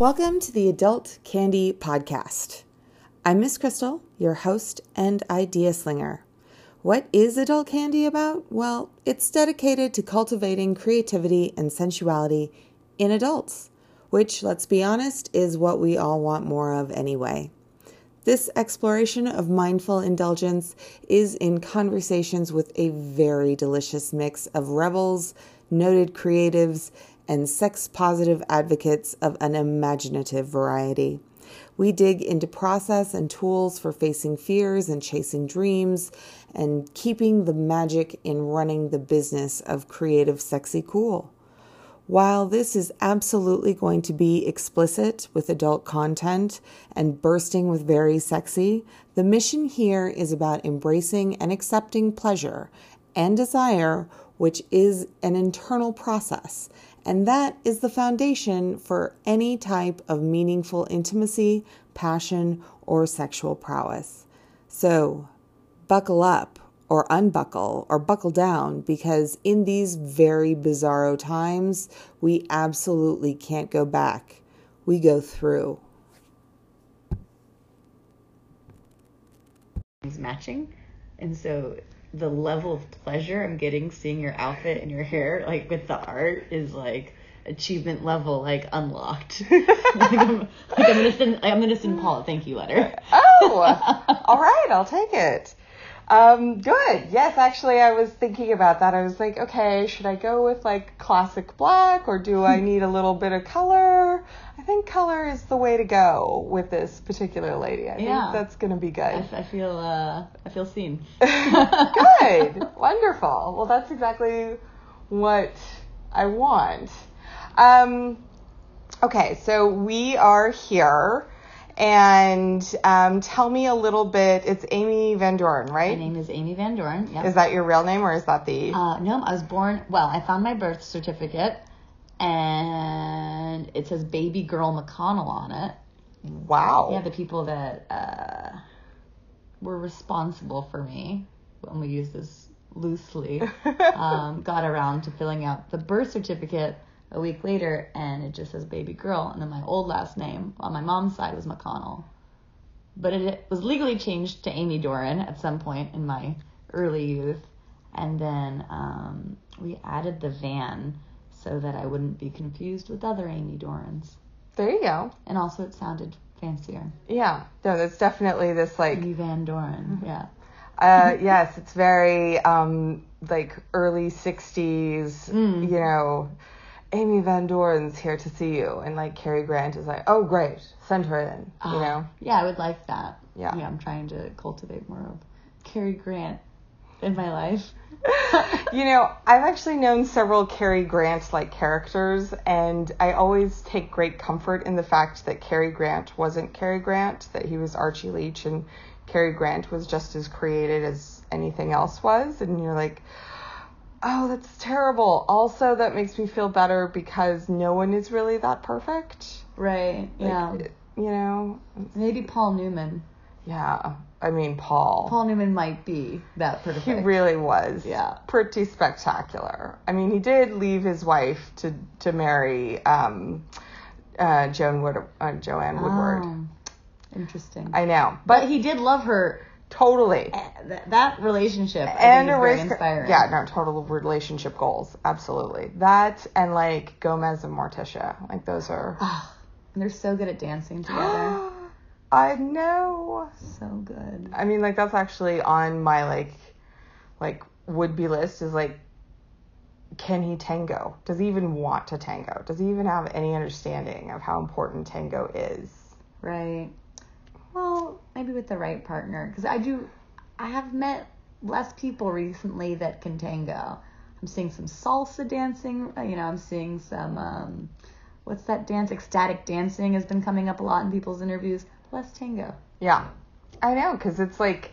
Welcome to the Adult Candy Podcast. I'm Miss Crystal, your host and idea slinger. What is adult candy about? Well, it's dedicated to cultivating creativity and sensuality in adults, which, let's be honest, is what we all want more of anyway. This exploration of mindful indulgence is in conversations with a very delicious mix of rebels, noted creatives, and sex positive advocates of an imaginative variety. We dig into process and tools for facing fears and chasing dreams and keeping the magic in running the business of creative, sexy, cool. While this is absolutely going to be explicit with adult content and bursting with very sexy, the mission here is about embracing and accepting pleasure and desire, which is an internal process and that is the foundation for any type of meaningful intimacy, passion, or sexual prowess. So, buckle up, or unbuckle, or buckle down, because in these very bizarro times, we absolutely can't go back. We go through. Matching, and so the level of pleasure I'm getting seeing your outfit and your hair, like with the art, is like achievement level like unlocked. like, I'm, like I'm gonna send I'm gonna send Paul a thank you letter. oh, all right, I'll take it. Um, good. Yes, actually, I was thinking about that. I was like, okay, should I go with like classic black or do I need a little bit of color? I think color is the way to go with this particular lady. I yeah. think that's going to be good. I, I feel, uh, I feel seen. good. Wonderful. Well, that's exactly what I want. Um, okay, so we are here and um, tell me a little bit. It's Amy Van Doren, right? My name is Amy Van Doren. Yep. Is that your real name or is that the? Uh, no, I was born. Well, I found my birth certificate, and it says Baby Girl McConnell on it. Wow. Yeah, the people that uh, were responsible for me when we use this loosely um, got around to filling out the birth certificate a week later and it just says baby girl and then my old last name on my mom's side was McConnell. But it was legally changed to Amy Doren at some point in my early youth. And then um, we added the Van so that I wouldn't be confused with other Amy Dorens. There you go. And also it sounded fancier. Yeah. No, that's definitely this like Amy Van Doren. Yeah. Uh, yes, it's very um, like early 60s, mm. you know, Amy Van Doren's here to see you, and like Cary Grant is like, oh great, send her in, you uh, know? Yeah, I would like that. Yeah. Yeah, I'm trying to cultivate more of Cary Grant in my life. you know, I've actually known several Cary Grant like characters, and I always take great comfort in the fact that Cary Grant wasn't Cary Grant, that he was Archie Leach, and Cary Grant was just as created as anything else was, and you're like, oh, that's terrible. Also, that makes me feel better because no one is really that perfect. Right. Like, yeah. You know? Maybe Paul Newman. Yeah. I mean, Paul. Paul Newman might be that perfect. He really was. Yeah. Pretty spectacular. I mean, he did leave his wife to to marry um, uh, Joan Wood, uh, Joanne Woodward. Oh, interesting. I know, but, but he did love her Totally. Eh, that relationship and a race inspiring. Yeah, no, total relationship goals. Absolutely. That and like Gomez and Morticia. Like those are. Oh, they're so good at dancing together. I know. So good. I mean, like that's actually on my like, like would be list is like, can he tango? Does he even want to tango? Does he even have any understanding of how important tango is? Right. Well, maybe with the right partner, because I do. I have met less people recently that can tango. I'm seeing some salsa dancing. Uh, you know, I'm seeing some. Um, what's that dance? Ecstatic dancing has been coming up a lot in people's interviews. Less tango. Yeah, I know, because it's like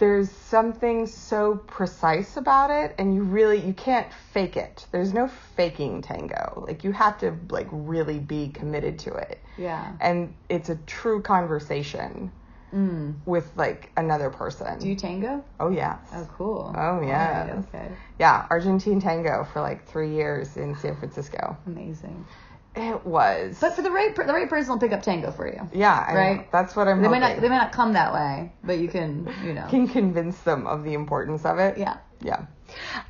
there's something so precise about it and you really you can't fake it. There's no faking tango. Like you have to like really be committed to it. Yeah. And it's a true conversation mm. with like another person. Do you tango? Oh yeah oh cool. Oh yeah right, okay. Yeah argentine tango for like three years in san francisco. Amazing It was. But for the right the right person will pick up tango for you. yeah, I- right? That's what I'm They hoping. might not they may not come that way, but you can you know can convince them of the importance of it. yeah. Yeah.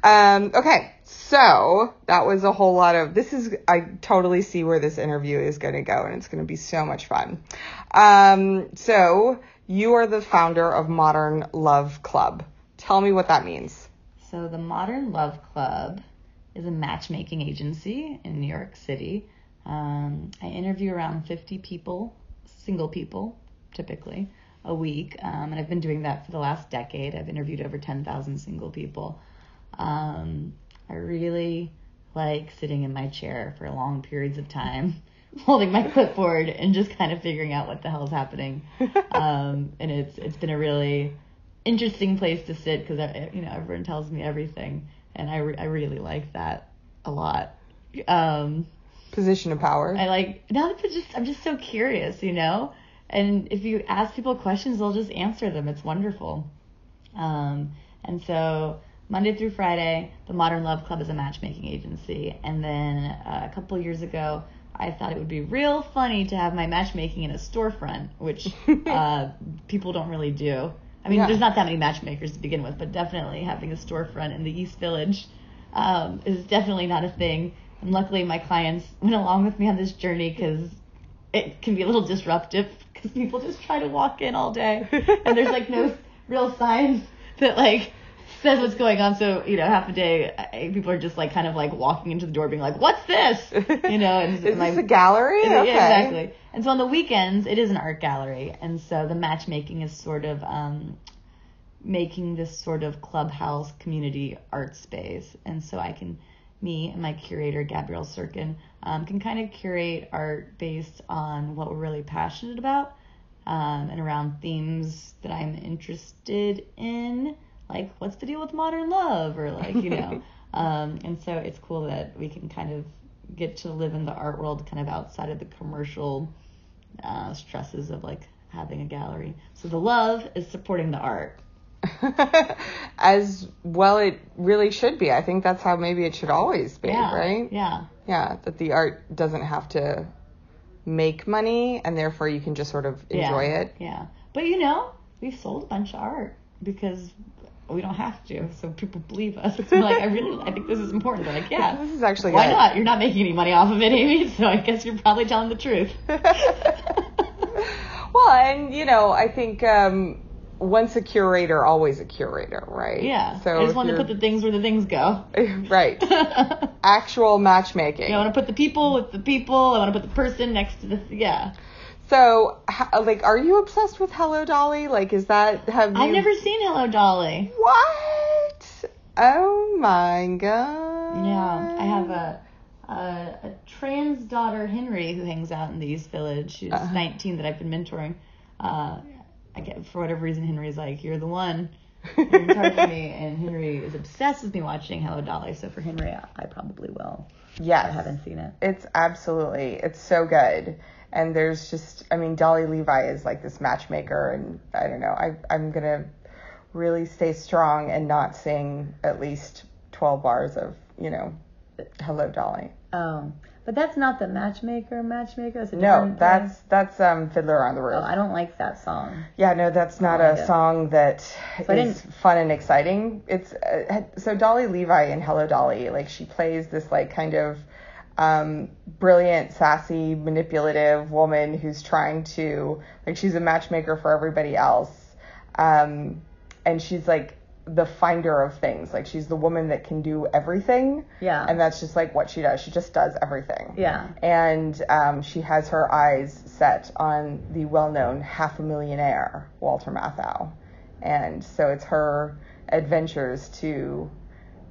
Um, okay. So that was a whole lot of this is I totally see where this interview is going to go and it's going to be so much fun. Um, so you are the founder of Modern Love Club. Tell me what that means. So the Modern Love Club is a matchmaking agency in New York City. Um, I interview around 50 people, single people, typically, a week, um, and I've been doing that for the last decade. I've interviewed over 10,000 single people. Um, I really like sitting in my chair for long periods of time, holding my clipboard and just kind of figuring out what the hell is happening. Um, and it's it's been a really interesting place to sit because you know everyone tells me everything, and I re- I really like that a lot. Um, Position of power. I like now that just I'm just so curious, you know. And if you ask people questions, they'll just answer them. It's wonderful. Um, and so Monday through Friday, the Modern Love Club is a matchmaking agency. And then uh, a couple years ago, I thought it would be real funny to have my matchmaking in a storefront, which uh, people don't really do. I mean, Yeah. there's not that many matchmakers to begin with, but definitely having a storefront in the East Village um, is definitely not a thing. And luckily, my clients went along with me on this journey because it can be a little disruptive because people just try to walk in all day and there's like no real signs that like says what's going on. So you know, half a day I, people are just like kind of like walking into the door, being like, "What's this?" You know, and is my- this a gallery? yeah, okay. exactly. And so on the weekends, it is an art gallery, and so the matchmaking is sort of um, making this sort of clubhouse community art space. And so I can, me and my curator Gabrielle Sirkin, um, can kind of curate art based on what we're really passionate about, um, and around themes that I'm interested in, like what's the deal with modern love, or like you know. um, and so it's cool that we can kind of get to live in the art world kind of outside of the commercial uh, stresses of like having a gallery. So the love is supporting the art. As well, it really should be. I think that's how maybe it should always be, Yeah. right? Yeah. Yeah, that the art doesn't have to make money and therefore you can just sort of enjoy yeah. it. Yeah. But you know, we've sold a bunch of art because we don't have to. So people believe us. It's like I really I think this is important. They're like, yeah. This is actually Why good. not? You're not making any money off of it, Amy, so I guess you're probably telling the truth. well, and you know, I think um, once a curator, always a curator, right? Yeah. So I just want to put the things where the things go. right. Actual matchmaking. I want to put the people with the people. I want to put the person next to the yeah. So, ho- like, are you obsessed with Hello Dolly? Like, is that have you? I've never seen Hello Dolly. What? Oh my god. Yeah, I have a a, a trans daughter, Henry, who hangs out in the East Village. She's Uh-huh. 19 that I've been mentoring. Uh, get for whatever reason, Henry's like, "You're the one." You're in charge of me, and Henry is obsessed with me watching Hello Dolly. So for Henry, I, I probably will. Yes. I haven't seen it. It's absolutely, it's so good. And there's just, I mean, Dolly Levi is like this matchmaker, and I don't know, I, I'm gonna really stay strong and not sing at least 12 bars of, you know, Hello Dolly. Oh, but that's not the matchmaker. Matchmaker. That's No, that's thing. that's um Fiddler on the Roof. Oh, I don't like that song. Yeah, no, that's not like a it. song that is I didn't- fun and exciting. It's uh, so Dolly Levi in Hello Dolly, like she plays this like kind of um, brilliant, sassy, manipulative woman who's trying to like she's a matchmaker for everybody else, um, and she's like the finder of things. Like she's the woman that can do everything, Yeah. and that's just like what she does. She just does everything yeah. and um, she has her eyes set on the well-known half a millionaire Walter Matthau, and so it's her adventures to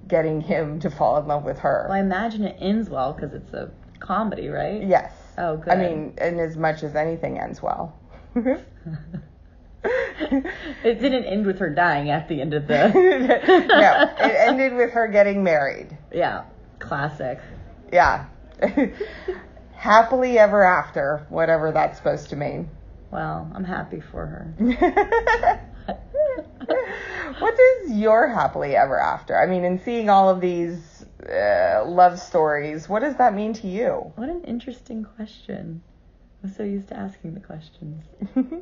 getting him to fall in love with her. Well, I imagine it ends well because it's a comedy, right? yes. Oh, good. I mean, and as much as anything ends well. it didn't end with her dying at the end of the. no, it ended with her getting married. Yeah, classic. Yeah. Happily ever after, whatever that's supposed to mean. Well, I'm happy for her. what is your happily ever after? I mean, in seeing all of these uh, love stories. What does that mean to you? What an interesting question. I'm so used to asking the questions.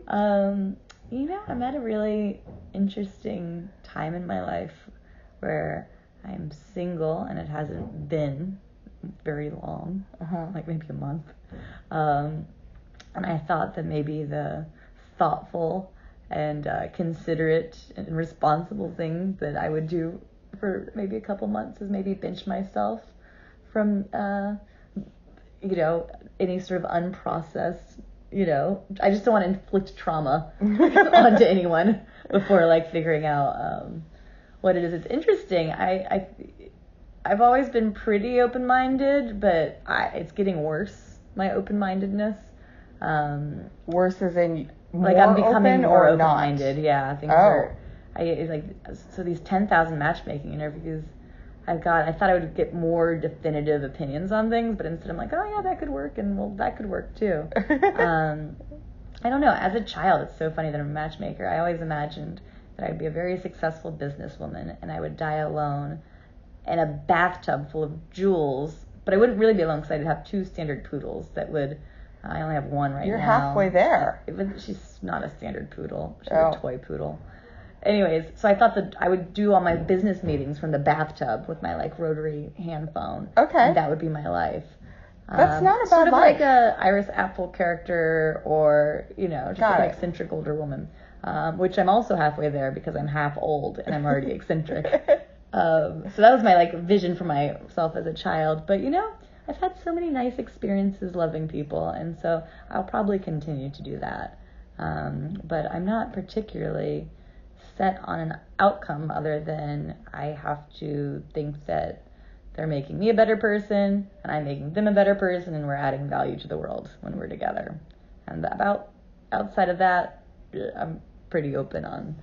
um, you know, I'm at a really interesting time in my life where I'm single and it hasn't been very long, uh-huh. like maybe a month. Um, and I thought that maybe the thoughtful and uh, considerate and responsible thing that I would do for maybe a couple months is maybe bench myself from, uh, you know, any sort of unprocessed, you know, I just don't want to inflict trauma onto anyone before like figuring out um, what it is. It's interesting. I, I I've always been pretty open minded, but I, it's getting worse. My open mindedness. Um, worse as in like I'm becoming more open minded. Yeah, things oh. are. I like so these ten thousand matchmaking interviews. I've got. I thought I would get more definitive opinions on things, but instead I'm like, oh yeah, that could work, and well, that could work too. um, I don't know. As a child, it's so funny that I'm a matchmaker. I always imagined that I'd be a very successful businesswoman, and I would die alone in a bathtub full of jewels. But I wouldn't really be alone because I'd have two standard poodles that would. I only have one right You're now. You're halfway there. she's not a standard poodle. She's oh. a toy poodle. Anyways, so I thought that I would do all my business meetings from the bathtub with my like rotary hand phone. Okay. And that would be my life. That's um, not a bad sort of life. like a Iris Apfel character, or you know, just Got an eccentric older woman. Um, which I'm also halfway there because I'm half old and I'm already eccentric. Um, so that was my like vision for myself as a child. But you know, I've had so many nice experiences loving people, and so I'll probably continue to do that. Um, but I'm not particularly set on an outcome other than I have to think that they're making me a better person and I'm making them a better person and we're adding value to the world when we're together. And about outside of that, I'm pretty open on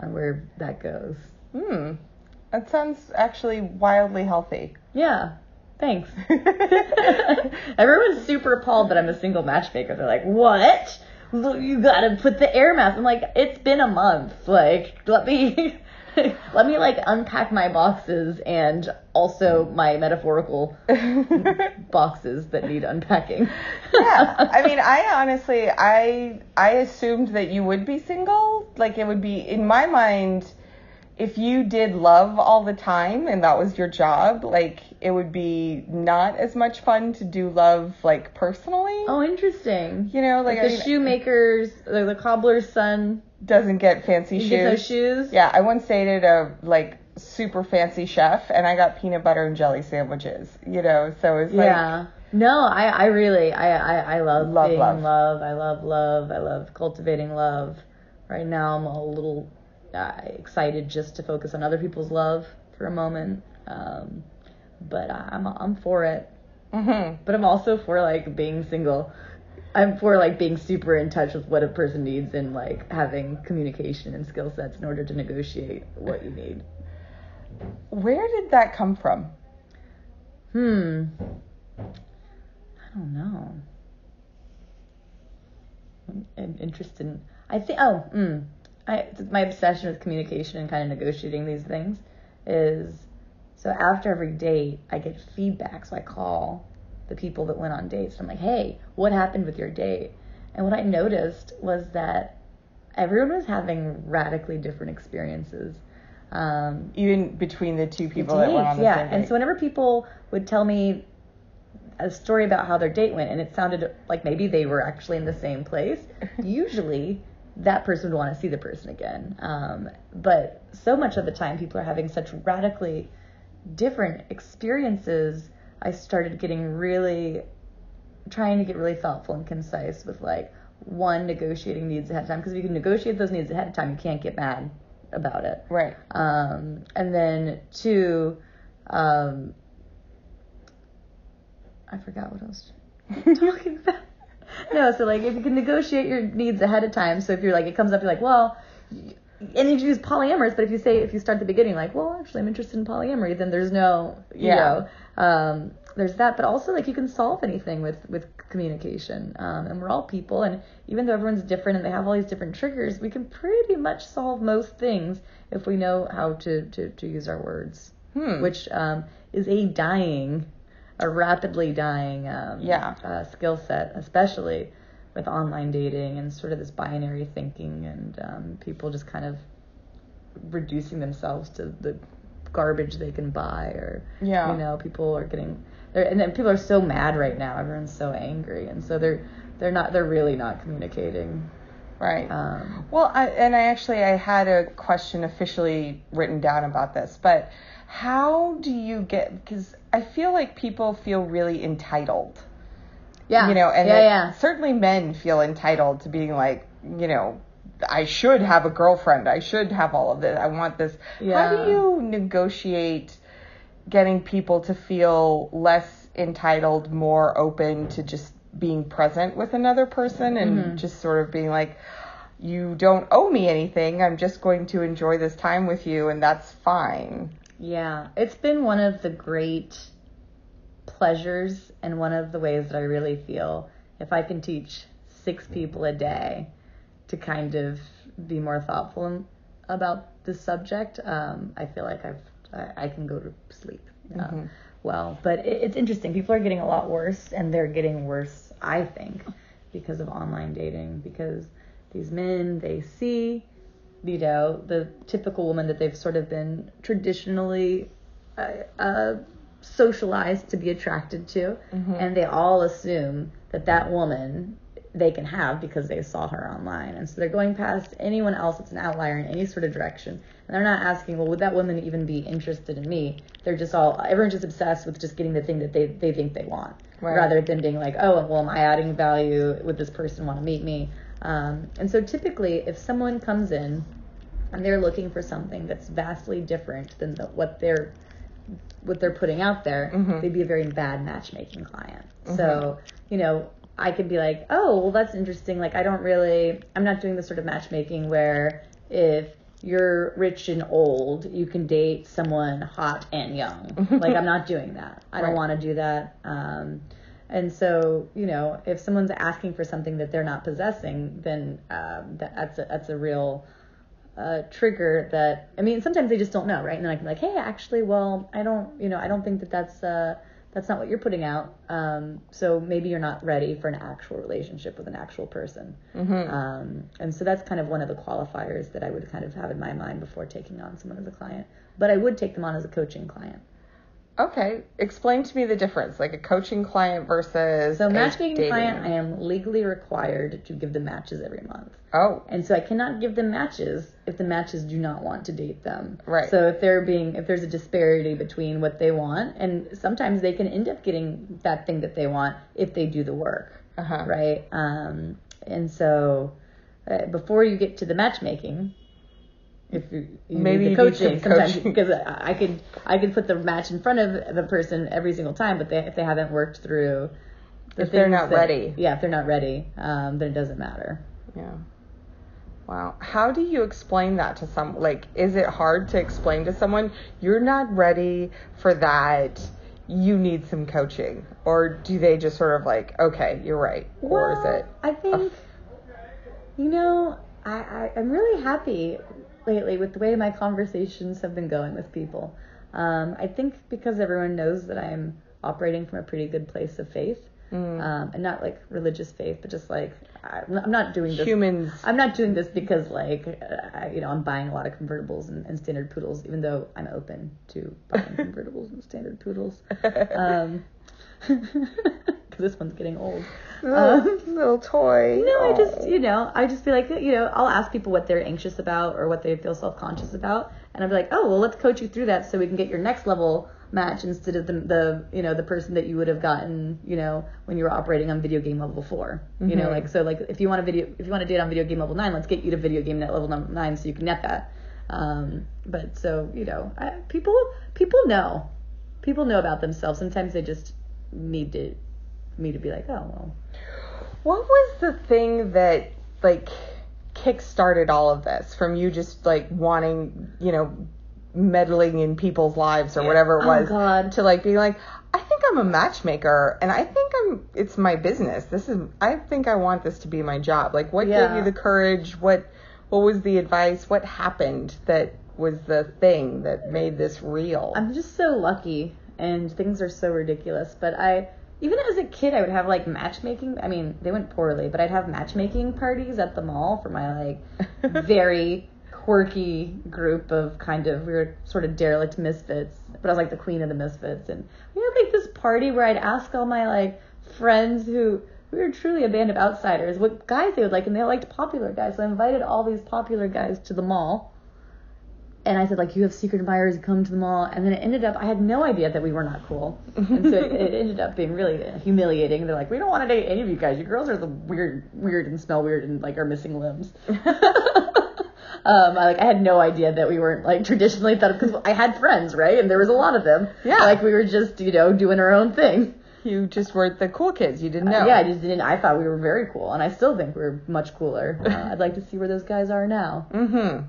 on where that goes. Hmm. That sounds actually wildly healthy. Yeah. Thanks. Everyone's super appalled that I'm a single matchmaker. They're like, "What? You gotta put the air mask." I'm like, "It's been a month. Like, let me, let me like unpack my boxes and also my metaphorical boxes that need unpacking." yeah, I mean, I honestly, I, I assumed that you would be single. Like, it would be in my mind if you did love all the time and that was your job, like it would be not as much fun to do love like personally. Oh, interesting. You know, like, like the I mean, shoemaker's, the, the cobbler's son doesn't get fancy shoes. Get those shoes. Yeah, I once dated a like super fancy chef, and I got peanut butter and jelly sandwiches. You know, so it's like yeah. No, I, I really, I, I, I love, love being love. love. I love love. I love cultivating love. Right now, I'm a little uh, excited just to focus on other people's love for a moment. Um, but I'm I'm for it. Mm-hmm. But I'm also for like being single. I'm for like being super in touch with what a person needs and like having communication and skill sets in order to negotiate what you need. Where did that come from? Hmm. I don't know. I'm interested in. I think. Oh. Hmm. I, my obsession with communication and kind of negotiating these things is so after every date, I get feedback. So I call the people that went on dates. I'm like, hey, what happened with your date? And what I noticed was that everyone was having radically different experiences. Um, Even between the two people dates, that went on the yeah. same date. And so whenever people would tell me a story about how their date went, and it sounded like maybe they were actually in the same place, usually that person would want to see the person again. Um, but so much of the time, people are having such radically different experiences. I started getting really trying to get really thoughtful and concise with like one negotiating needs ahead of time because if you can negotiate those needs ahead of time, you can't get mad about it. Right. Um, and then two, um, I forgot what I was talking about no, so like if you can negotiate your needs ahead of time, so if you're like it comes up, you're like, well, and you use polyamorous, but if you say if you start at the beginning like, well, actually I'm interested in polyamory, then there's no, you yeah. know, um, there's that, but also like you can solve anything with with communication, um, and we're all people, and even though everyone's different and they have all these different triggers, we can pretty much solve most things if we know how to to, to use our words. Hmm. which um, is a dying, a rapidly dying um, Yeah. uh, skill set, especially with online dating and sort of this binary thinking and um, people just kind of reducing themselves to the garbage they can buy or Yeah. you know people are getting they're, and then people are so mad right now everyone's so angry and so they're they're not they're really not communicating Right. um, Well, I, and I actually I had a question officially written down about this, but how do you get? Because I feel like people feel really entitled. Yeah You know, and yeah yeah certainly men feel entitled to being like, you know, I should have a girlfriend. I should have all of this. I want this. How do you negotiate getting people to feel less entitled, more open to just being present with another person and Mm-hmm. just sort of being like, you don't owe me anything. I'm just going to enjoy this time with you, and that's fine. Yeah, it's been one of the great pleasures and one of the ways that I really feel if I can teach six people a day to kind of be more thoughtful about this subject, um, I feel like I've I, I can go to sleep. Um, well, but it, it's interesting. People are getting a lot worse, and they're getting worse, I think, because of online dating. Because these men they see you know, the typical woman that they've sort of been traditionally uh, uh, socialized to be attracted to, and they all assume that that woman they can have because they saw her online, and so they're going past anyone else that's an outlier in any sort of direction, and they're not asking, well, would that woman even be interested in me? They're just all everyone's just obsessed with just getting the thing that they they think they want, Right. rather than being like, oh, well, am I adding value? Would this person want to meet me? Um, and so typically, if someone comes in and they're looking for something that's vastly different than the, what they're what they're putting out there, they'd be a very bad matchmaking client. So, you know, I could be like, oh, well, that's interesting. Like, I don't really, I'm not doing the sort of matchmaking where if you're rich and old, you can date someone hot and young. like, I'm not doing that. I don't want to do that. Um, and so, you know, if someone's asking for something that they're not possessing, then um, that, that's a, that's a real uh, trigger that I mean sometimes they just don't know right? And then I can be like hey actually well I don't you know I don't think that that's uh, that's not what you're putting out. Um, so maybe you're not ready for an actual relationship with an actual person. Um, and so that's kind of one of the qualifiers that I would kind of have in my mind before taking on someone as a client. But I would take them on as a coaching client Okay, explain to me the difference, like a coaching client versus so matchmaking client I am legally required to give them matches every month Oh, And so I cannot give them matches if the matches do not want to date them. Right. So if they're being if there's a disparity between what they want and sometimes they can end up getting that thing that they want if they do the work. Uh-huh. Right? Um and so uh, before you get to the matchmaking if you, you Maybe need the you need coaching sometimes because I I could I could put the match in front of the person every single time but they, if they haven't worked through the If they're not that- ready. yeah if they're not ready um, then it doesn't matter yeah. Wow. How do you explain that to some? Like, is it hard to explain to someone you're not ready for that? You need some coaching, or do they just sort of like, okay, you're right, or is it? I think, you know, I, I, I'm really happy lately with the way my conversations have been going with people. Um, I think because everyone knows that I'm operating from a pretty good place of faith. Mm. Um, and not like religious faith, but just like I'm I'm not doing this. Humans. I'm not doing this because like I- you know I'm buying a lot of convertibles and, and standard poodles, even though I'm open to buying convertibles and standard poodles. Um, because this one's getting old. Little, little toy. Um, No, I just, you know, I just be like, you know, I'll ask people what they're anxious about or what they feel self conscious about. And I'll be like, oh, well, let's coach you through that so we can get your next level match instead of the, the you know, the person that you would have gotten, you know, when you were operating on video game level 4 You know, like, so, like, if you want to video, if you want to date on video game level 9, let's get you to video game net level 9 so you can net that. Um, but so, you know, I, people, people know. People know about themselves. Sometimes they just need to, me to be like, oh, well, What was the thing that like kick-started all of this from you just like wanting, you know, meddling in people's lives or whatever it Oh, was God. to like being like I think I'm a matchmaker and I think I'm it's my business. This is I think I want this to be my job. Like what Yeah. gave you the courage? What what was the advice? What happened that was the thing that made this real? I'm just so lucky, and things are so ridiculous. But I, even as a kid, I would have like matchmaking. I mean, they went poorly, but I'd have matchmaking parties at the mall for my like very quirky group of kind of we were sort of derelict misfits. But I was like the queen of the misfits, and we had like this party where I'd ask all my like friends who we were truly a band of outsiders what guys they would like, and they liked popular guys. So I invited all these popular guys to the mall and I said like you have secret admirers come to the mall. And then it ended up I had no idea that we were not cool. And so it, it ended up being really humiliating. They're like we don't want to date any of you guys. You girls are the weird weird and smell weird and like are missing limbs. Um I, like I had no idea that we weren't like traditionally thought of because I had friends right? And there was a lot of them. Yeah. like we were just you know doing our own thing. You just weren't the cool kids. You didn't know. yeah I just didn't I thought we were very cool. And I still think we're much cooler. Uh, I'd like to see where those guys are now. Mm-hmm.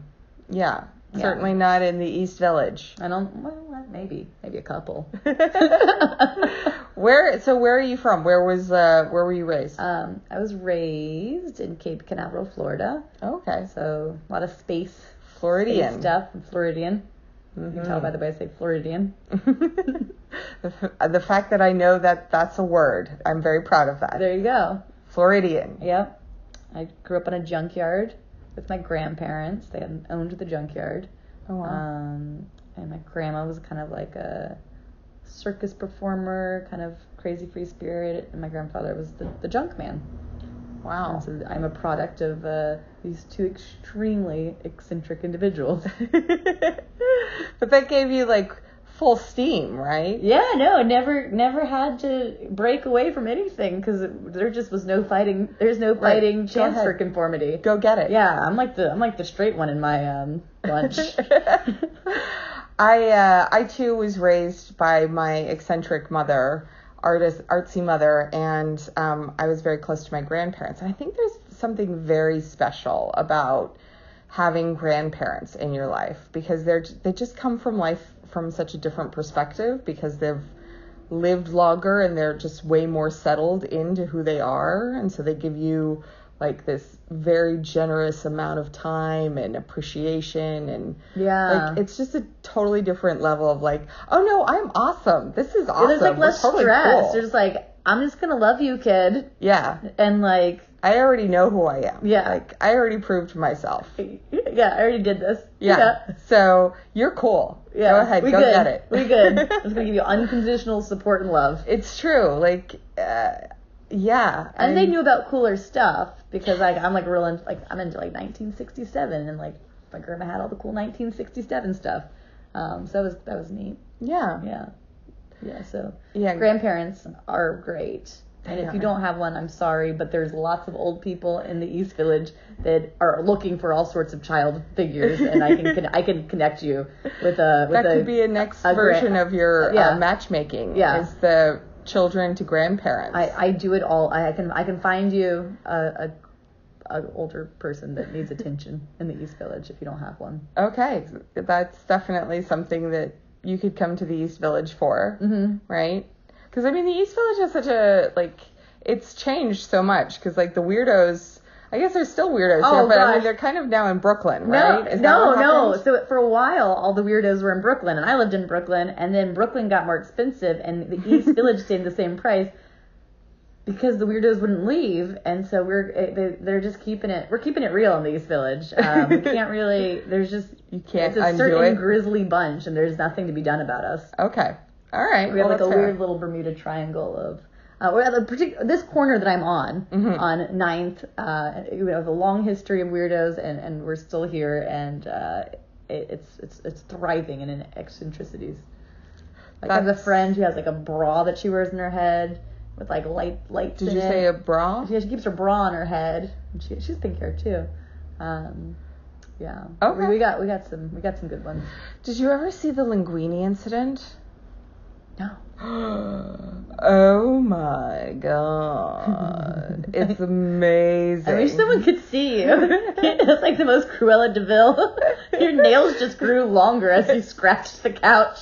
Yeah. Yeah. Certainly not in the East Village. I don't well maybe maybe a couple where? So where are you from? Where was? Uh, where were you raised? Um, I was raised in Cape Canaveral, Florida. okay. So a lot of space, space Floridian. stuff. I'm Floridian. You can tell by the way I say Floridian. the, the fact that I know that that's a word, I'm very proud of that. There you go. Floridian. Yep. I grew up in a junkyard with my grandparents. They had owned the junkyard. Oh wow. Um, and my grandma was kind of like a circus performer, kind of crazy free spirit, and my grandfather was the, the junk man. wow. And so I'm a product of uh, these two extremely eccentric individuals. but that gave you like full steam, right? Yeah, no, I never never had to break away from anything because there just was no fighting. There's no fighting chance for conformity. Go get it. Yeah, I'm like the I'm like the straight one in my um bunch. I uh, I too was raised by my eccentric mother, artist artsy mother, and um, I was very close to my grandparents. And I think there's something very special about having grandparents in your life because they're they just come from life from such a different perspective because they've lived longer and they're just way more settled into who they are and so they give you like this very generous amount of time and appreciation and Yeah. like it's just a totally different level of like oh no i'm awesome this is awesome There's like less totally stress. cool. There's like I'm just gonna love you, kid, yeah and like i already know who i am Yeah. like i already proved myself yeah, I already did this. yeah, so you're cool Yeah. go ahead we go good. get it We good. I'm just gonna give you unconditional support and love. it's true like uh, yeah And I- they knew about cooler stuff because like I'm like real into, like I'm into like 1967 and like my grandma had all the cool 1967 stuff. Um, so that was that was neat. yeah Yeah, yeah. So yeah grandparents are great. And if you don't have one, I'm sorry, but there's lots of old people in the East Village that are looking for all sorts of child figures, and I can con- I can connect you with a with that a could be a next a version of your yeah. uh, matchmaking Yeah. is the children to grandparents I, I do it all. I, I can I can find you a, a a older person that needs attention in the East Village if you don't have one. Okay, that's definitely something that you could come to the East Village for, Mm-hmm. right? Because I mean, the East Village is such a like it's changed so much. Because like the weirdos, I guess there's still weirdos Oh, here, but I mean they're kind of now in Brooklyn, No, right? Is no, no. So for a while, all the weirdos were in Brooklyn, and I lived in Brooklyn, and then Brooklyn got more expensive, and the East Village stayed the same price because the weirdos wouldn't leave, and so we're eh, they, they're just keeping it. We're keeping it real in the East Village. Um, we can't really. There's just You can't it's a certain it. grisly bunch, and there's nothing to be done about us. Okay, all right. We have like a fair. weird little Bermuda Triangle of. Uh, we're at the partic- this corner that I'm on, Mhm. on Ninth, uh, we have a long history of weirdos, and, and we're still here, and uh, it, it's it's it's thriving in eccentricities. Like I have a friend who has like a bra that she wears in her head with like light lights Did in you it. say a bra? She, she keeps her bra on her head. And she she's pink hair too. Um, yeah. Okay. We, we got we got some we got some good ones. Did you ever see the Linguini incident? No. oh my god. It's amazing. I wish someone could see you. it's like the most Cruella de Vil. Your nails just grew longer as you scratched the couch.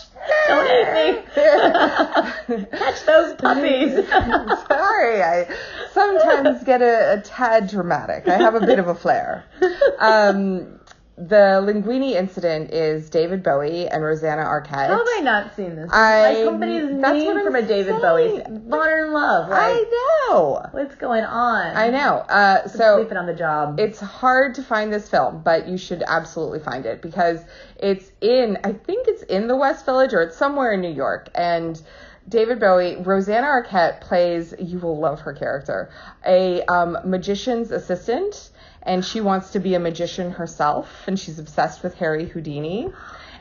Don't eat me. Catch those puppies. Sorry, I sometimes get a, a tad dramatic. I have a bit of a flair. Um, the Linguini incident is David Bowie and Rosanna Arquette. How have I not seen this? I- My company's that's name from a David Bowie. Modern Love. Like, I know. what's going on? I know. Uh, so Sleeping on the job. it's hard to find this film, but you should absolutely find it because it's in, I think it's in the West Village or it's somewhere in New York. And David Bowie, Rosanna Arquette plays, you will love her character, a um, magician's assistant. And she wants to be a magician herself, and she's obsessed with Harry Houdini.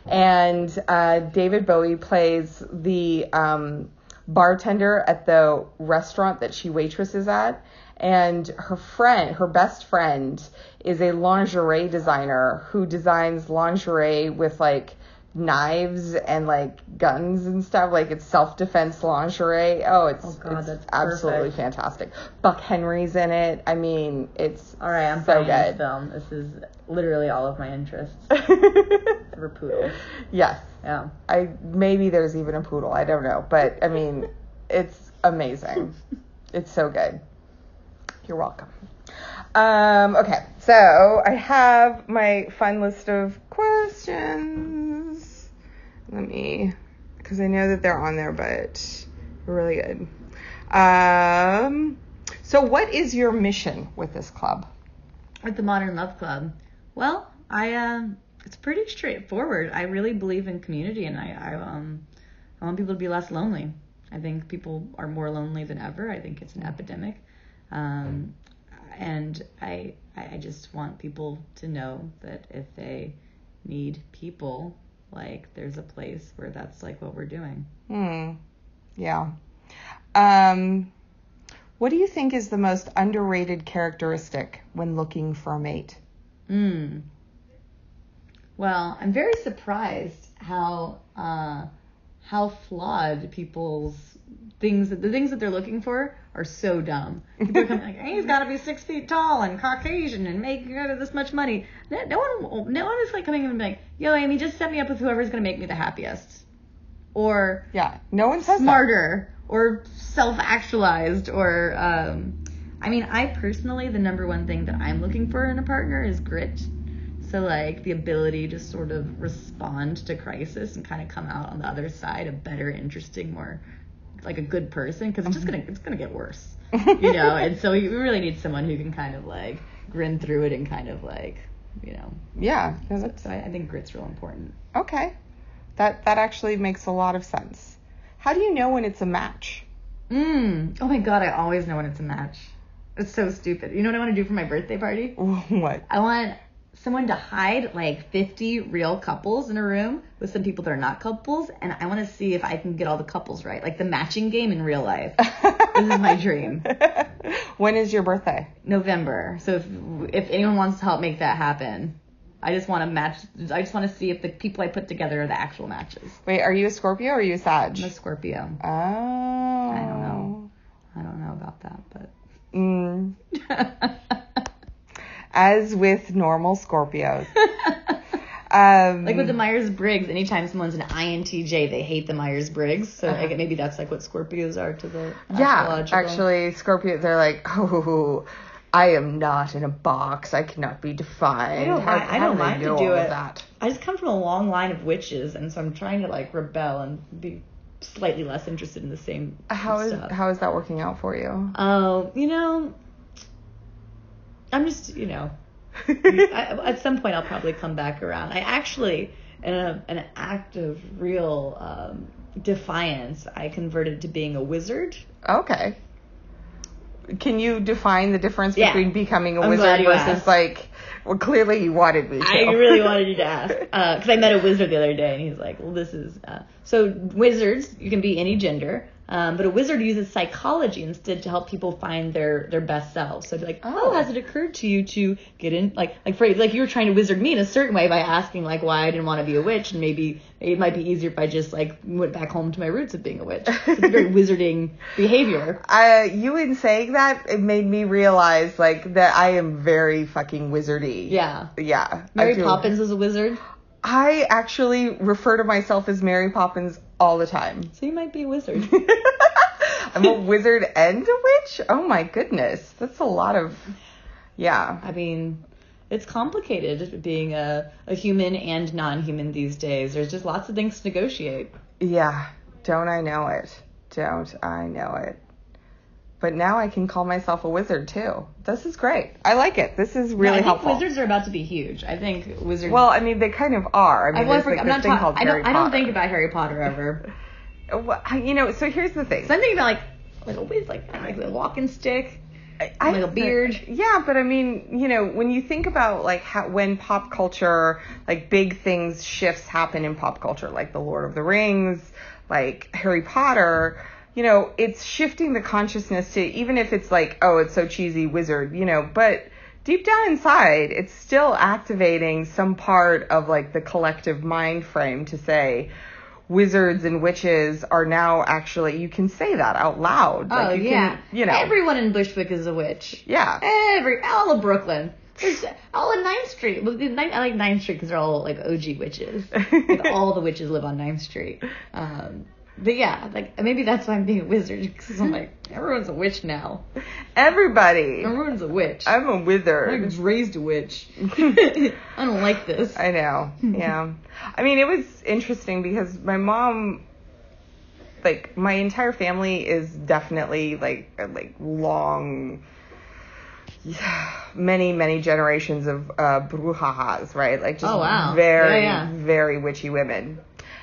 And uh, David Bowie plays the um, bartender at the restaurant that she waitresses at and her friend her best friend is a lingerie designer who designs lingerie with like knives and like guns and stuff like it's self-defense lingerie oh it's, Oh, God, it's absolutely perfect. fantastic buck henry's in it i mean it's all right, I'm so finding this good film. This is literally all of my interests. For poodles. yes Yeah. I maybe there's even a poodle. I don't know, but I mean, it's amazing. It's so good. You're welcome. Um, okay, so I have my fun list of questions. Let me, because I know that they're on there, but really good. Um, so what is your mission with this club? At the Modern Love Club. Well, I um it's pretty straightforward. I really believe in community and I, I um I want people to be less lonely. I think people are more lonely than ever. I think it's an epidemic. Um and I I just want people to know that if they need people, like there's a place where that's like what we're doing. Hmm. Yeah. Um, what do you think is the most underrated characteristic when looking for a mate? Mm. Well, I'm very surprised how uh, how flawed people's things the things that they're looking for are so dumb. People coming like, hey, he's got to be six feet tall and Caucasian and make this much money. No, no one, no one is like coming in and being like, yo, Amy, just set me up with whoever's gonna make me the happiest, or Yeah, no one says smarter or self-actualized or um I mean, I personally the number one thing that I'm looking for in a partner is grit. So like the ability to sort of respond to crisis and kind of come out on the other side a better, interesting, more like a good person because it's just gonna it's gonna get worse, you know. and so you really need someone who can kind of like grin through it and kind of like you know. Yeah, that's So I, I think grit's real important. okay. That that actually makes a lot of sense. How do you know when it's a match? Mm. Oh my god, I always know when it's a match. It's so stupid. You know what I want to do for my birthday party? what? I want someone to hide like 50 real couples in a room with some people that are not couples, and I want to see if I can get all the couples right, like the matching game in real life. this is my dream. when is your birthday? November. So if if anyone wants to help make that happen, I just want to match. I just want to see if the people I put together are the actual matches. Wait, are you a Scorpio or are you a Sag? I'm a Scorpio. Oh. I don't know. I don't know about that, but. Mm, as with normal Scorpios. Um, Like with the Myers Briggs, anytime someone's an INTJ, they hate the Myers Briggs. So I get maybe that's like what Scorpios are to the yeah, actually, Scorpio, they're like, oh, I am not in a box. I cannot be defined. I don't How- mind- I don't mind to do it. That? I just come from a long line of witches, and so I'm trying to like rebel and be slightly less interested in the same How is how is that working out for you? Oh, you know, I'm just you know, I, at some point I'll probably come back around. I actually, in a, an act of real um, defiance, I converted to being a wizard. okay. Can you define the difference Yeah. between becoming a I'm wizard versus asked. like? Well, clearly you wanted me to. I really wanted you to ask because I met a wizard the other day, and he's like, "Well, this is uh, so wizards. You can be any gender, um, but a wizard uses psychology instead to help people find their their best selves. So, I'd be like, oh. Oh. has it occurred to you to get in, like, like for like you were trying to wizard me in a certain way by asking like why I didn't want to be a witch, and maybe it might be easier if I just like went back home to my roots of being a witch. It's a very wizarding behavior. Uh, you in saying that, it made me realize like that I am very fucking wizardy. Yeah. Yeah. Mary. Poppins was a wizard, I actually refer to myself as Mary Poppins all the time. so you might be a wizard. I'm a wizard and a witch? Oh my goodness. That's a lot of. Yeah. I mean, it's complicated being a, a human and non-human these days. There's just lots of things to negotiate. Yeah, don't I know it? Don't I know it? But now I can call myself a wizard too. This is great. I like it. This is really I think helpful. wizards are about to be huge. I think wizards. well, I mean, they kind of are. I mean, I like I'm not talking. called I don't. I don't think about Harry Potter ever. Well, you know, so here's the thing. So I'm thinking about like like a wiz, like like a walking stick, I- like a beard. Yeah, but I mean, you know, when you think about like how, when pop culture, like big things, shifts happen in pop culture, like the Lord of the Rings, like Harry Potter, you know, it's shifting the consciousness to even if it's like, oh, it's so cheesy, wizard, you know, but deep down inside, it's still activating some part of like the collective mind frame to say. Wizards and witches are now actually you can say that out loud. Oh Like, you yeah, can, you know, everyone in Bushwick is a witch. yeah. Every all of Brooklyn. There's all in Ninth Street. Ninth- I like Ninth Street because they're all like OG witches. like all the witches live on Ninth Street. Um, but yeah, like maybe that's why I'm being a wizard because I'm like everyone's a witch now. Everybody. Everyone's a witch. I'm a wizard. I was raised a witch. I don't like this. I know. Yeah. I mean, it was interesting because my mom, like, my entire family is definitely like like long, many many generations of uh, right? Like just Oh, wow. very Yeah, yeah. very witchy women.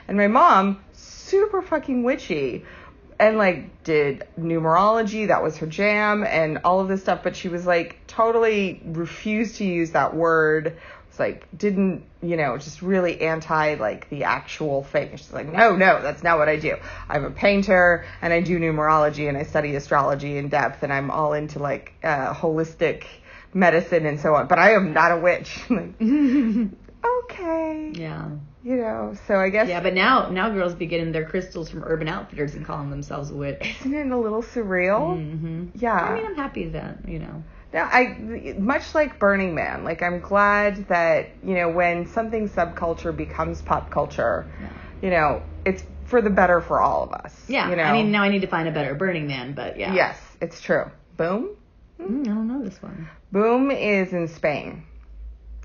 And my mom, super fucking witchy. And like did numerology, that was her jam, and all of this stuff. But she was like totally refused to use that word. Was like didn't you know just really anti like the actual thing. She's like no no that's not what I do. I'm a painter and I do numerology and I study astrology in depth and I'm all into like uh, holistic medicine and so on. But I am not a witch. okay, yeah. you know. So I guess Yeah, but now now girls be getting their crystals from Urban Outfitters and calling themselves a witch. isn't it a little surreal? hmm Yeah. I mean, I'm happy that you know. No, I much like Burning Man. Like I'm glad that you know when something subculture becomes pop culture, yeah. you know, it's for the better for all of us. Yeah, You know. I mean, now I need to find a better Burning Man, but yeah. Yes, it's true. Boom. Mm, I don't know this one. Boom is in Spain,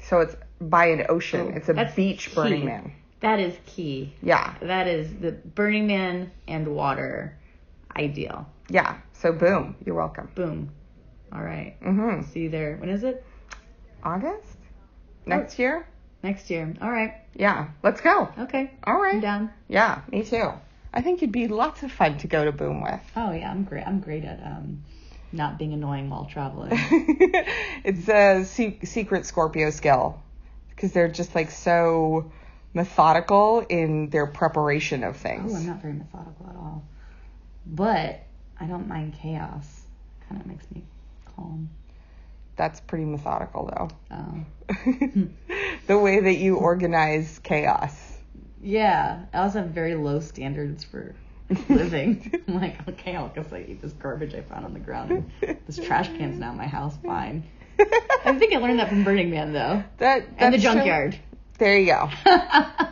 so it's by an ocean. Oh, it's a beach Burning. Man. That is key. Yeah, That is the Burning Man and water ideal. yeah. So boom, you're welcome. Boom. All right. Mhm. See you there. When is it? August next year. Next year. All right. Yeah, let's go. Okay. All right. I'm down. Yeah, me too. I think it'd be lots of fun to go to Boom with. Oh yeah, I'm great. I'm great at um, not being annoying while traveling. it's a se- secret Scorpio skill because they're just like so methodical in their preparation of things. Oh. I'm not very methodical at all. But I don't mind chaos. Kind of makes me calm. That's pretty methodical though. Oh. the way that you organize chaos. Yeah. I also have very low standards for living. I'm like, okay, I'll guess I eat this garbage I found on the ground. This trash can's now in my house. Fine. I think I learned that from Burning Man though, That and the so- junkyard. there you go.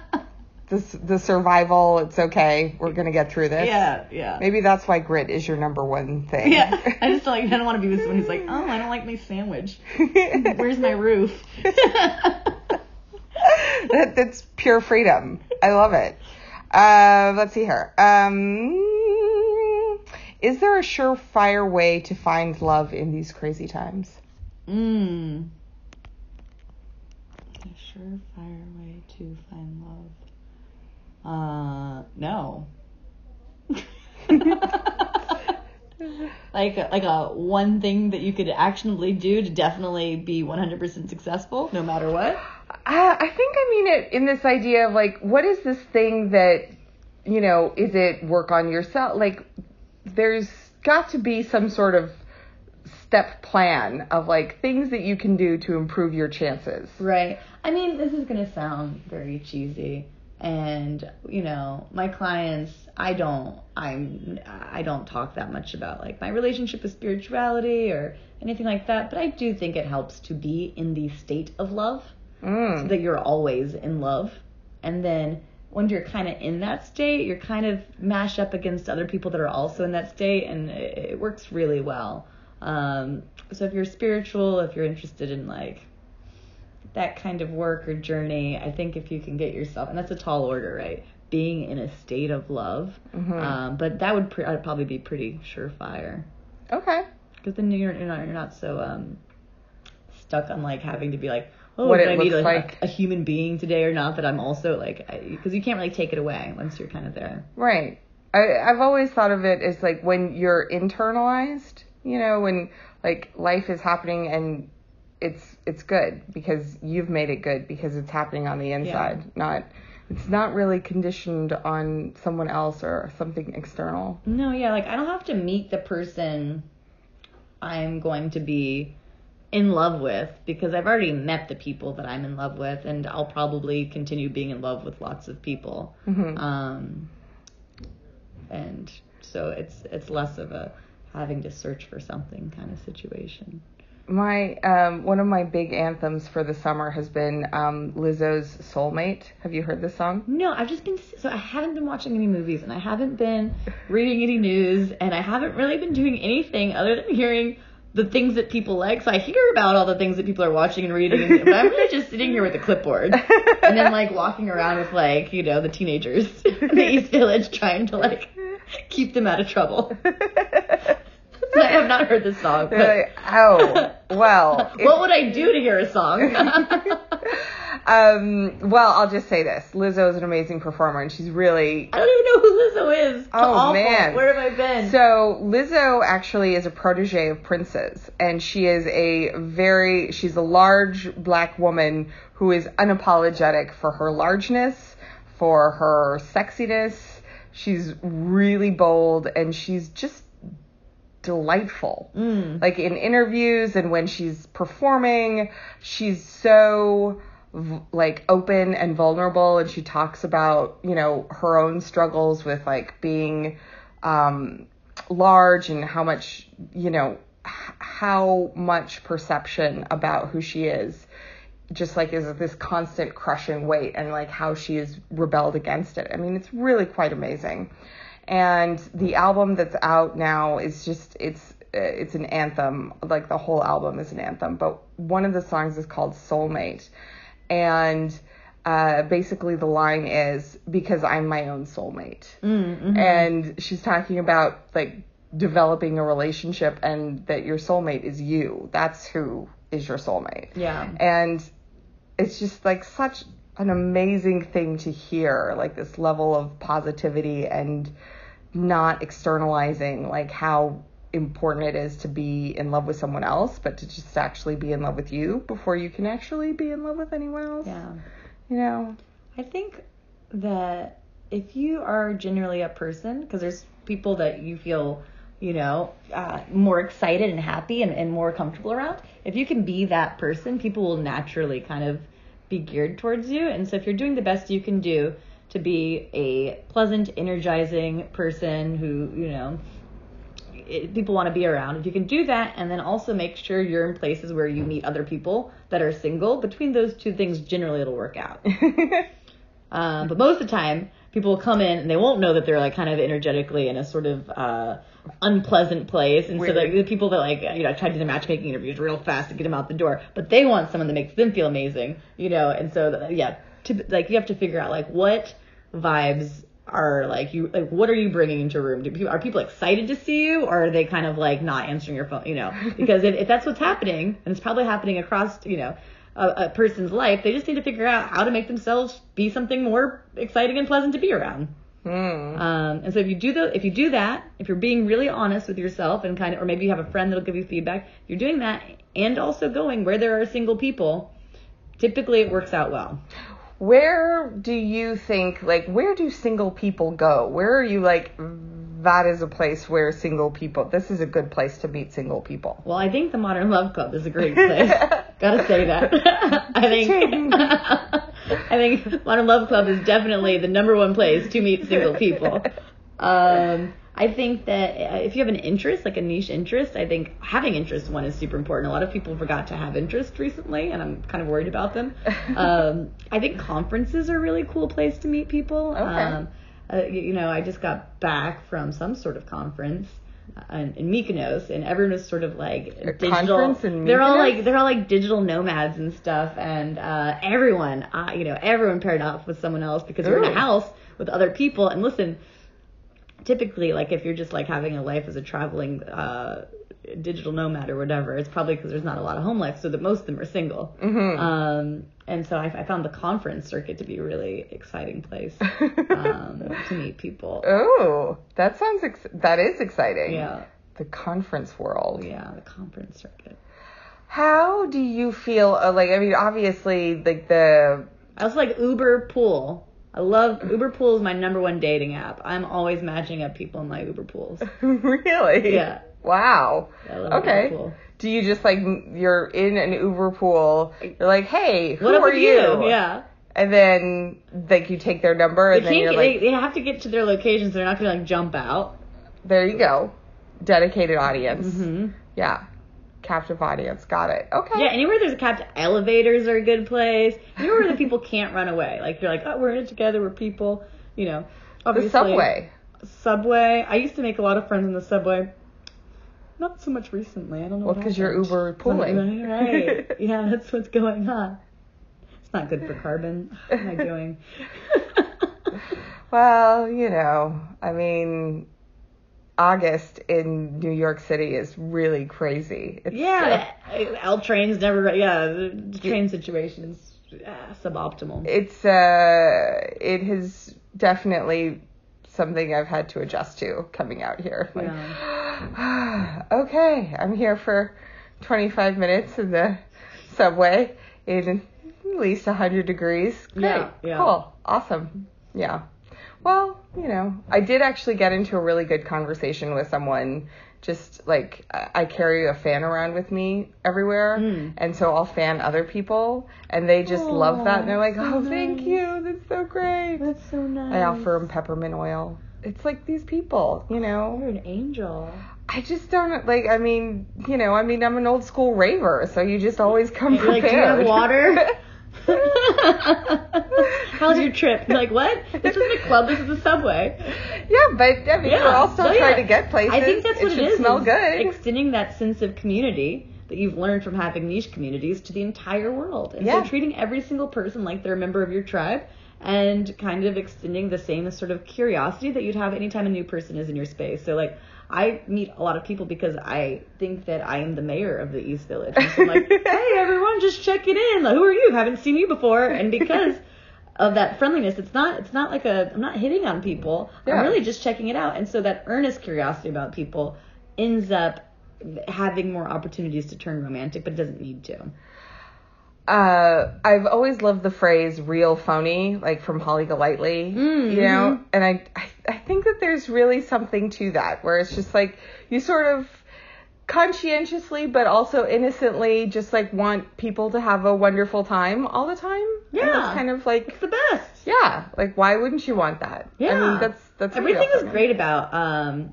The the survival. It's okay. We're gonna get through this. yeah, yeah. Maybe that's why grit is your number one thing. Yeah, I just like I don't want to be with someone who's like, oh, I don't like my sandwich. Where's my roof? that, that's pure freedom. I love it. Uh, let's see here. Um, is there a surefire way to find love in these crazy times? Mmm. A surefire way to find love. Uh, no. like like a one thing that you could actionably do to definitely be 100% successful no matter what I, I think I mean it in this idea of like, what is this thing that, you know, is it work on yourself? Like, there's got to be some sort of step plan of like things that you can do to improve your chances. right i mean this is going to sound very cheesy and you know my clients i don't i'm i don't talk that much about like my relationship with spirituality or anything like that but i do think it helps to be in the state of love Mm. that you're always in love. And then when you're kind of in that state, you're kind of mashed up against other people that are also in that state, and it works really well. Um, so if you're spiritual, if you're interested in like that kind of work or journey, I think if you can get yourself, and that's a tall order, right? Being in a state of love, Mm-hmm. um, but that would pr- I'd probably be pretty surefire Okay. because then you're you're not you're not so um stuck on like having to be like oh What I looks a, like. a human being today or not that I'm also like because you can't really take it away once you're kind of there. Right. I, I've always thought of it as like when you're internalized, you know, when like life is happening and it's it's good because you've made it good because it's happening on the inside, not it's not really conditioned on someone else or something external. No, yeah, like I don't have to meet the person I'm going to be in love with because I've already met the people that I'm in love with, and I'll probably continue being in love with lots of people. Um, and so it's it's less of a having to search for something kind of situation. My um, one of my big anthems for the summer has been um, Lizzo's "Soulmate." Have you heard this song? No, I've just been so I haven't been watching any movies and I haven't been reading any news and I haven't really been doing anything other than hearing the things that people like. So I hear about all the things that people are watching and reading, but I'm really just sitting here with a clipboard and then like walking around with like you know the teenagers in the East Village trying to like keep them out of trouble. I have not heard this song. But like, oh, well. if- what would I do to hear a song? um, well, I'll just say this: Lizzo is an amazing performer, and she's really I don't even know who Lizzo is. Oh, Awful. man. where have I been? So Lizzo actually is a protege of Prince's, and she is a very she's a large black woman who is unapologetic for her largeness, for her sexiness. She's really bold, and she's just delightful. Like in interviews and when she's performing, she's so like open and vulnerable and she talks about, you know, her own struggles with like being um large and how much, you know, h- how much perception about who she is just like is this constant crushing weight and like how she has rebelled against it. I mean, it's really quite amazing. And the album that's out now is just it's uh, it's an anthem. Like the whole album is an anthem, but one of the songs is called Soulmate. And uh, basically the line is because I'm my own soulmate. And she's talking about like developing a relationship and that your soulmate is you. That's who is your soulmate. Yeah. And it's just like such an amazing thing to hear, like this level of positivity and not externalizing like how important it is to be in love with someone else, but to just actually be in love with you before you can actually be in love with anyone else. yeah. You know? I think that if you are generally a person, because there's people that you feel, you know, uh, more excited and happy and, and more comfortable around, if you can be that person, people will naturally kind of be geared towards you. And so if you're doing the best you can do to be a pleasant, energizing person who, you know, it, people want to be around. If you can do that and then also make sure you're in places where you meet other people that are single, between those two things, generally it'll work out. um, but most of the time, people will come in and they won't know that they're like kind of energetically in a sort of uh, unpleasant place. And so like the people that like you know I try to do the matchmaking interviews real fast to get them out the door, but they want someone that makes them feel amazing, you know. And so yeah, to, like you have to figure out like what vibes are like you like what are you bringing into a room do people are people excited to see you or are they kind of like not answering your phone you know because if, if that's what's happening and it's probably happening across you know a, a person's life they just need to figure out how to make themselves be something more exciting and pleasant to be around Hmm. um, and so if you do the if you do that if you're being really honest with yourself and kind of or maybe you have a friend that'll give you feedback you're doing that and also going where there are single people typically it works out well Where do you think, like, where do single people go? Where are you like, that is a place where single people, this is a good place to meet single people? Well, I think the Modern Love Club is a great place. Gotta say that. I think I think Modern Love Club is definitely the number one place to meet single people. Um, I think that uh, if you have an interest, like a niche interest, I think having interest one is super important. A lot of people forgot to have interest recently, and I'm kind of worried about them. Um, I think conferences are a really cool place to meet people. Okay. Um, uh, you, know, I just got back from some sort of conference in, in Mykonos, and everyone was sort of like A digital. they're all like they're all like digital nomads and stuff, and uh, everyone, uh, you know, everyone paired off with someone else because you're in a house with other people. And listen, typically, like if you're just like having a life as a traveling uh, digital nomad or whatever, it's probably because there's not a lot of home life, so that most of them are single. Mm-hmm. Um, and so I, I found the conference circuit to be a really exciting place um, to meet people. Oh, that sounds ex- that is exciting. Yeah, The conference world. yeah, the conference circuit. How do you feel? Uh, like, I mean, obviously, like the I also like Uber Pool. I love Uber Pool is my number one dating app. I'm always matching up people in my Uber pools. really. Yeah. Wow. Okay. Pool. Do you just like you're in an Uber pool? You're like, hey, who What are with you? Yeah. And then like you take their number, They and then you're like, they, they have to get to their locations. They're not gonna like jump out. there you go, dedicated audience. hmm Yeah, captive audience. Got it. Okay. Yeah, anywhere there's a captive elevators are a good place. Anywhere where the people can't run away. Like you're like, oh, we're in it together. We're people. You know. the Obviously, subway. Subway. I used to make a lot of friends in the subway. Not so much recently. I don't know. Well, because you're. Uber pooling. Right. Yeah, that's what's going on. It's not good for carbon. What am I doing? Well, you know, I mean, August in New York City is really crazy. It's, yeah, L trains never. Yeah, the train situation's uh, suboptimal. it's uh, it has definitely something I've had to adjust to coming out here. Like, okay, I'm here for 25 minutes in the subway in at least 100 degrees. Great. Yeah, yeah. Cool. Awesome. Yeah. Well, you know, I did actually get into a really good conversation with someone. Just like I carry a fan around with me everywhere, Mm. and so I'll fan other people, and they just love that, and they're like, so "Oh, thank nice. you, that's so great." That's so nice. I offer them peppermint oil. It's like these people, you know. You're an angel. I just don't like. I mean, you know, I mean, I'm an old school raver, so you just always come You're like, prepared. do you have water? How's your trip? Like, what? This isn't a club. This is a subway. yeah, but I mean, we're all still oh, No, trying yeah. to get places. I think that's it what should it is. Smell is good. Extending that sense of community that you've learned from having niche communities to the entire world. And Yeah. so treating every single person like they're a member of your tribe and kind of extending the same sort of curiosity that you'd have anytime a new person is in your space. So like I meet a lot of people because I think that I am the mayor of the East Village. And so I'm like, hey everyone, just checking in. Like, who are you? Haven't seen you before. And because of that friendliness, it's not it's not like a I'm not hitting on people. Yeah. I'm really just checking it out. And so that earnest curiosity about people ends up having more opportunities to turn romantic, but it doesn't need to. Uh, I've always loved the phrase "real phony," like from Holly Golightly. Mm, you know, and I, I I think that there's really something to that, where it's just like you sort of conscientiously but also innocently just like want people to have a wonderful time all the time. Yeah. that's kind of like It's the best. yeah, like why wouldn't you want that? I Yeah. mean that's that's Everything was great about um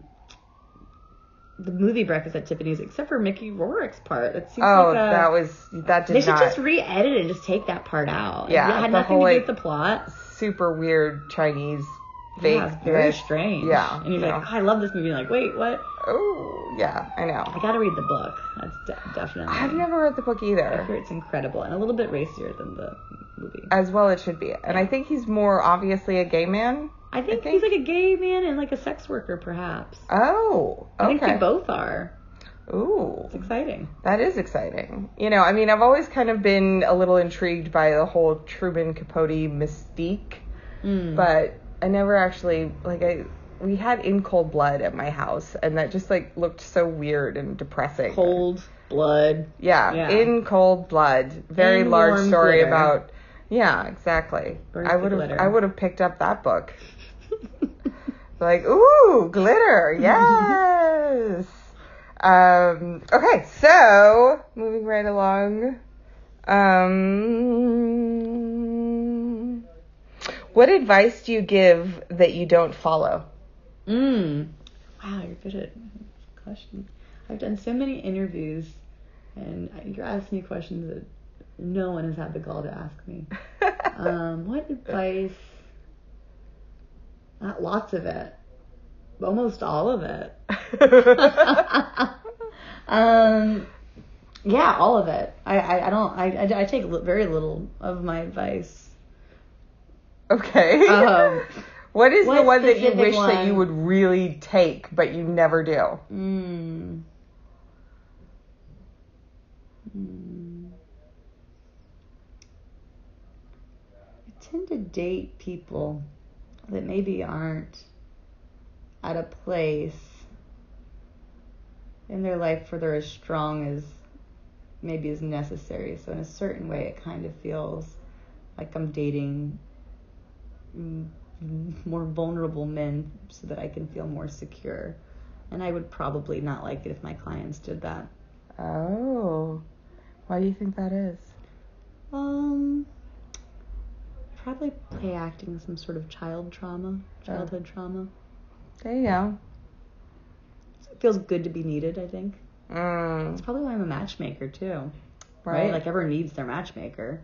the movie Breakfast at Tiffany's, except for Mickey Rourke's part. It seems Oh, like a, that was that did they should not just re-edit it and just take that part out. Yeah, it had nothing whole, to do with the plot. super weird Chinese fake. yeah, it's very myth. strange. Yeah, and you're no. like, oh, I love this movie. You're like, wait, what? Oh yeah, I know. I gotta read the book. That's de- definitely. I've never read the book either. I hear it's incredible and a little bit racier than the movie. As well, it should be. And I think he's more obviously a gay man. I think, think- he's like a gay man and like a sex worker, perhaps. Oh, I think they both are. Ooh, It's exciting. that is exciting. You know, I mean, I've always kind of been a little intrigued by the whole Truman Capote mystique, Mm. but I never actually like I. We had In Cold Blood at my house, and that just like looked so weird and depressing. cold blood. Yeah, Yeah. In Cold Blood. Very In large story glitter. about. Yeah, exactly. Burns I would have. I would have picked up that book. Like, ooh, glitter, yes. um, okay, so moving right along. Um, what advice do you give that you don't follow? Mm. Wow, you're good at questions. I've done so many interviews, and you're asking me questions that no one has had the gall to ask me. Um, what advice? Not lots of it. almost all of it. um, yeah, all of it. I, I, I don't. I, I, I take very little of my advice. Okay. Um, what is the one that you wish that you would really take but you never do? Mm. Mm. I tend to date people that maybe aren't at a place in their life where they're as strong as maybe is necessary. So in a certain way, it kind of feels like I'm dating more vulnerable men so that I can feel more secure. And I would probably not like it if my clients did that. Oh. Why do you think that is? Um, probably play acting some sort of child trauma, childhood trauma. There you go. It feels good to be needed, I think. Mm, It's probably why I'm a matchmaker too, right? right. Like everyone needs their matchmaker.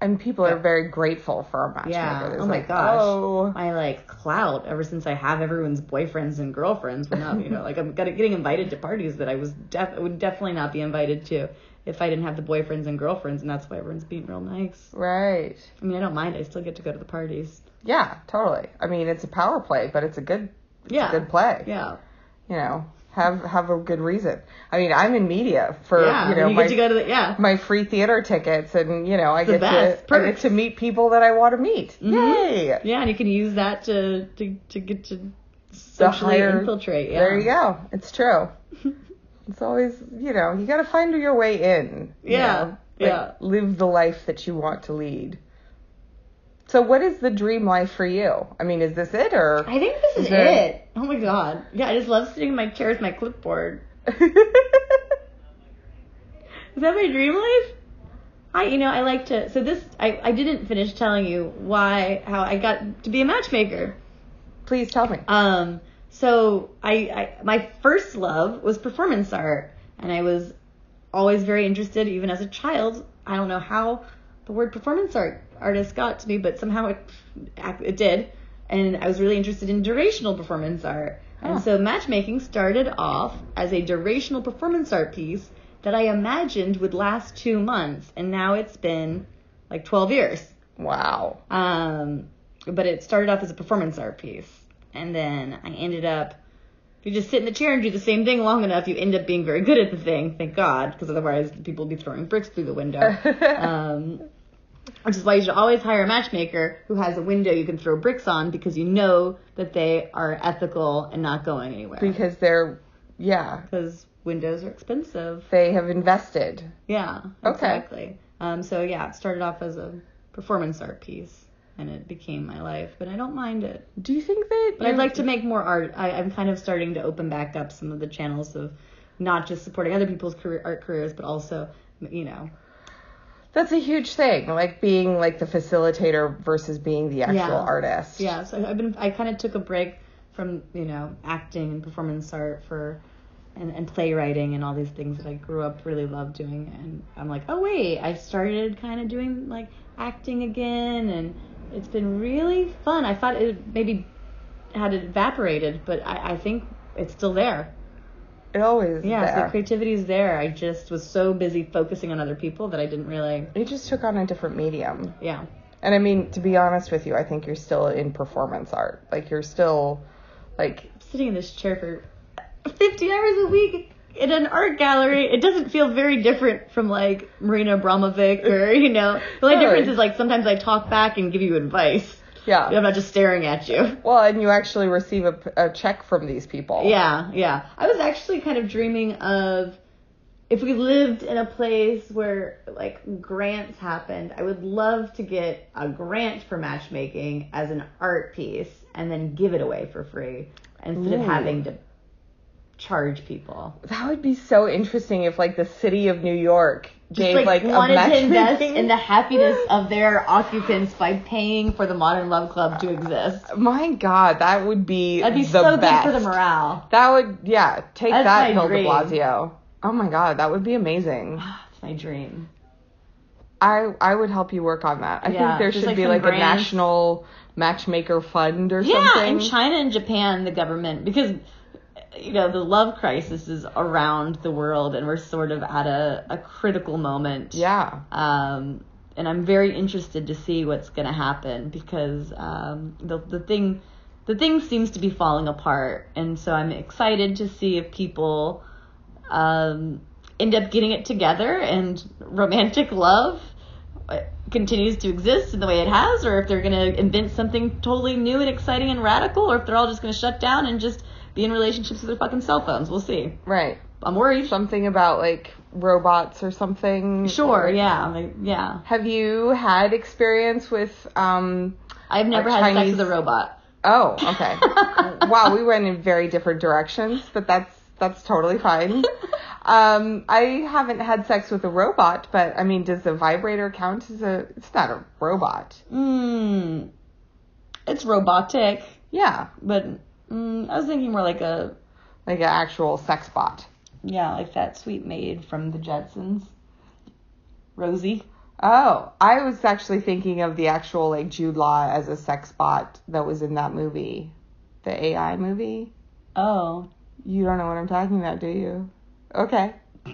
And people are very grateful for a matchmaker. Yeah. Oh my like, gosh. Oh. My like clout ever since I have everyone's boyfriends and girlfriends. Well, now you know, like I'm getting invited to parties that I was def- would definitely not be invited to if I didn't have the boyfriends and girlfriends, and that's why everyone's being real nice. Right. I mean, I don't mind. I still get to go to the parties. Yeah, totally. I mean, it's a power play, but it's a good, it's Yeah. a good play. Yeah. You know, have have a good reason. I mean, I'm in media for yeah. you know you my to go to the yeah. my free theater tickets, and you know I get best. to I get to meet people that I want to meet. Mhm. Yay! Yeah, and you can use that to to, to get to socially higher- infiltrate. Yeah. There you go. It's true. It's always, you know, you got to find your way in. you Yeah, know, like, yeah. Live the life that you want to lead. So, what is the dream life for you? I mean, is this it or? I think this is, Is there- it. Oh my god. Yeah, I just love sitting in my chair with my clipboard. Is that my dream life? I, you know, I like to. So this, I, I didn't finish telling you why, how I got to be a matchmaker. Please tell me. Um, so I, I, my first love was performance art, and I was always very interested, even as a child. I don't know how the word performance art artist got to me, but somehow it, it did. And I was really interested in durational performance art. Huh. And so matchmaking started off as a durational performance art piece that I imagined would last two months, and now it's been like 12 years. Wow. Um, but it started off as a performance art piece. And then I ended up, if you just sit in the chair and do the same thing long enough, you end up being very good at the thing, thank God, because otherwise people would be throwing bricks through the window. um, which is why you should always hire a matchmaker who has a window you can throw bricks on because you know that they are ethical and not going anywhere. Because they're, yeah, Because windows are expensive. they have invested. Yeah, Okay. exactly. Um, so yeah, it started off as a performance art piece, and it became my life. But I don't mind it. Do you think that? But I'd like to make more art. I, I'm kind of starting to open back up some of the channels of not just supporting other people's career, art careers, but also, you know, That's a huge thing, like being like the facilitator versus being the actual Yeah. artist. yeah. So I've been. I kind of took a break from you know acting and performance art for. And, and playwriting and all these things that I grew up really loved doing and I'm like oh wait I started kind of doing like acting again and it's been really fun I thought it maybe had evaporated but I, I think it's still there It always Yeah, so there. the creativity is there. I just was so busy focusing on other people that I didn't really. You just took on a different medium. Yeah. And I mean, to be honest with you, I think you're still in performance art. Like you're still like Sitting in this chair for 50 hours a week in an art gallery, it doesn't feel very different from like Marina Abramovic or, you know, the only Really? difference is like sometimes I talk back and give you advice. Yeah. I'm not just staring at you. Well, and you actually receive a, a check from these people. Yeah, yeah. I was actually kind of dreaming of if we lived in a place where like grants happened, I would love to get a grant for matchmaking as an art piece and then give it away for free instead Ooh. of having to charge people. That would be so interesting if like the city of New York Just gave like, like, a wanted to invest in the happiness of their occupants by paying for the Modern Love Club to exist. My God, that would be That'd be the so best. good for the morale. That would, yeah, take That's that, Bill de. Blasio. Oh my God, that would be amazing. It's my dream. I I would help you work on that. I Yeah, think there should like be like a national matchmaker fund or Yeah, something. in China and Japan, the government because you know the love crisis is around the world, and we're sort of at a, a critical moment. Yeah. Um, and I'm very interested to see what's going to happen because um, the the thing the thing seems to be falling apart, and so I'm excited to see if people um, end up getting it together and romantic love uh, continues to exist in the way it has, or if they're going to invent something totally new and exciting and radical, or if they're all just going to shut down and just be in relationships with their fucking cell phones. We'll see. Right. I'm worried. Something about like robots or something. Sure, Or- yeah, like, yeah. Have you had experience with um I've never had sex with a robot. Oh, okay. wow, we went in very different directions, but that's that's totally fine. Um, I haven't had sex with a robot, but I mean, does the vibrator count as a? It's not a robot. Mm, it's robotic, Yeah, but mm, I was thinking more like a like an actual sex bot. yeah, like that sweet maid from the Jetsons, Rosie. Oh, I was actually thinking of the actual like Jude Law as a sex bot that was in that movie, the AI movie. Oh, You don't know what I'm talking about, do you? Okay.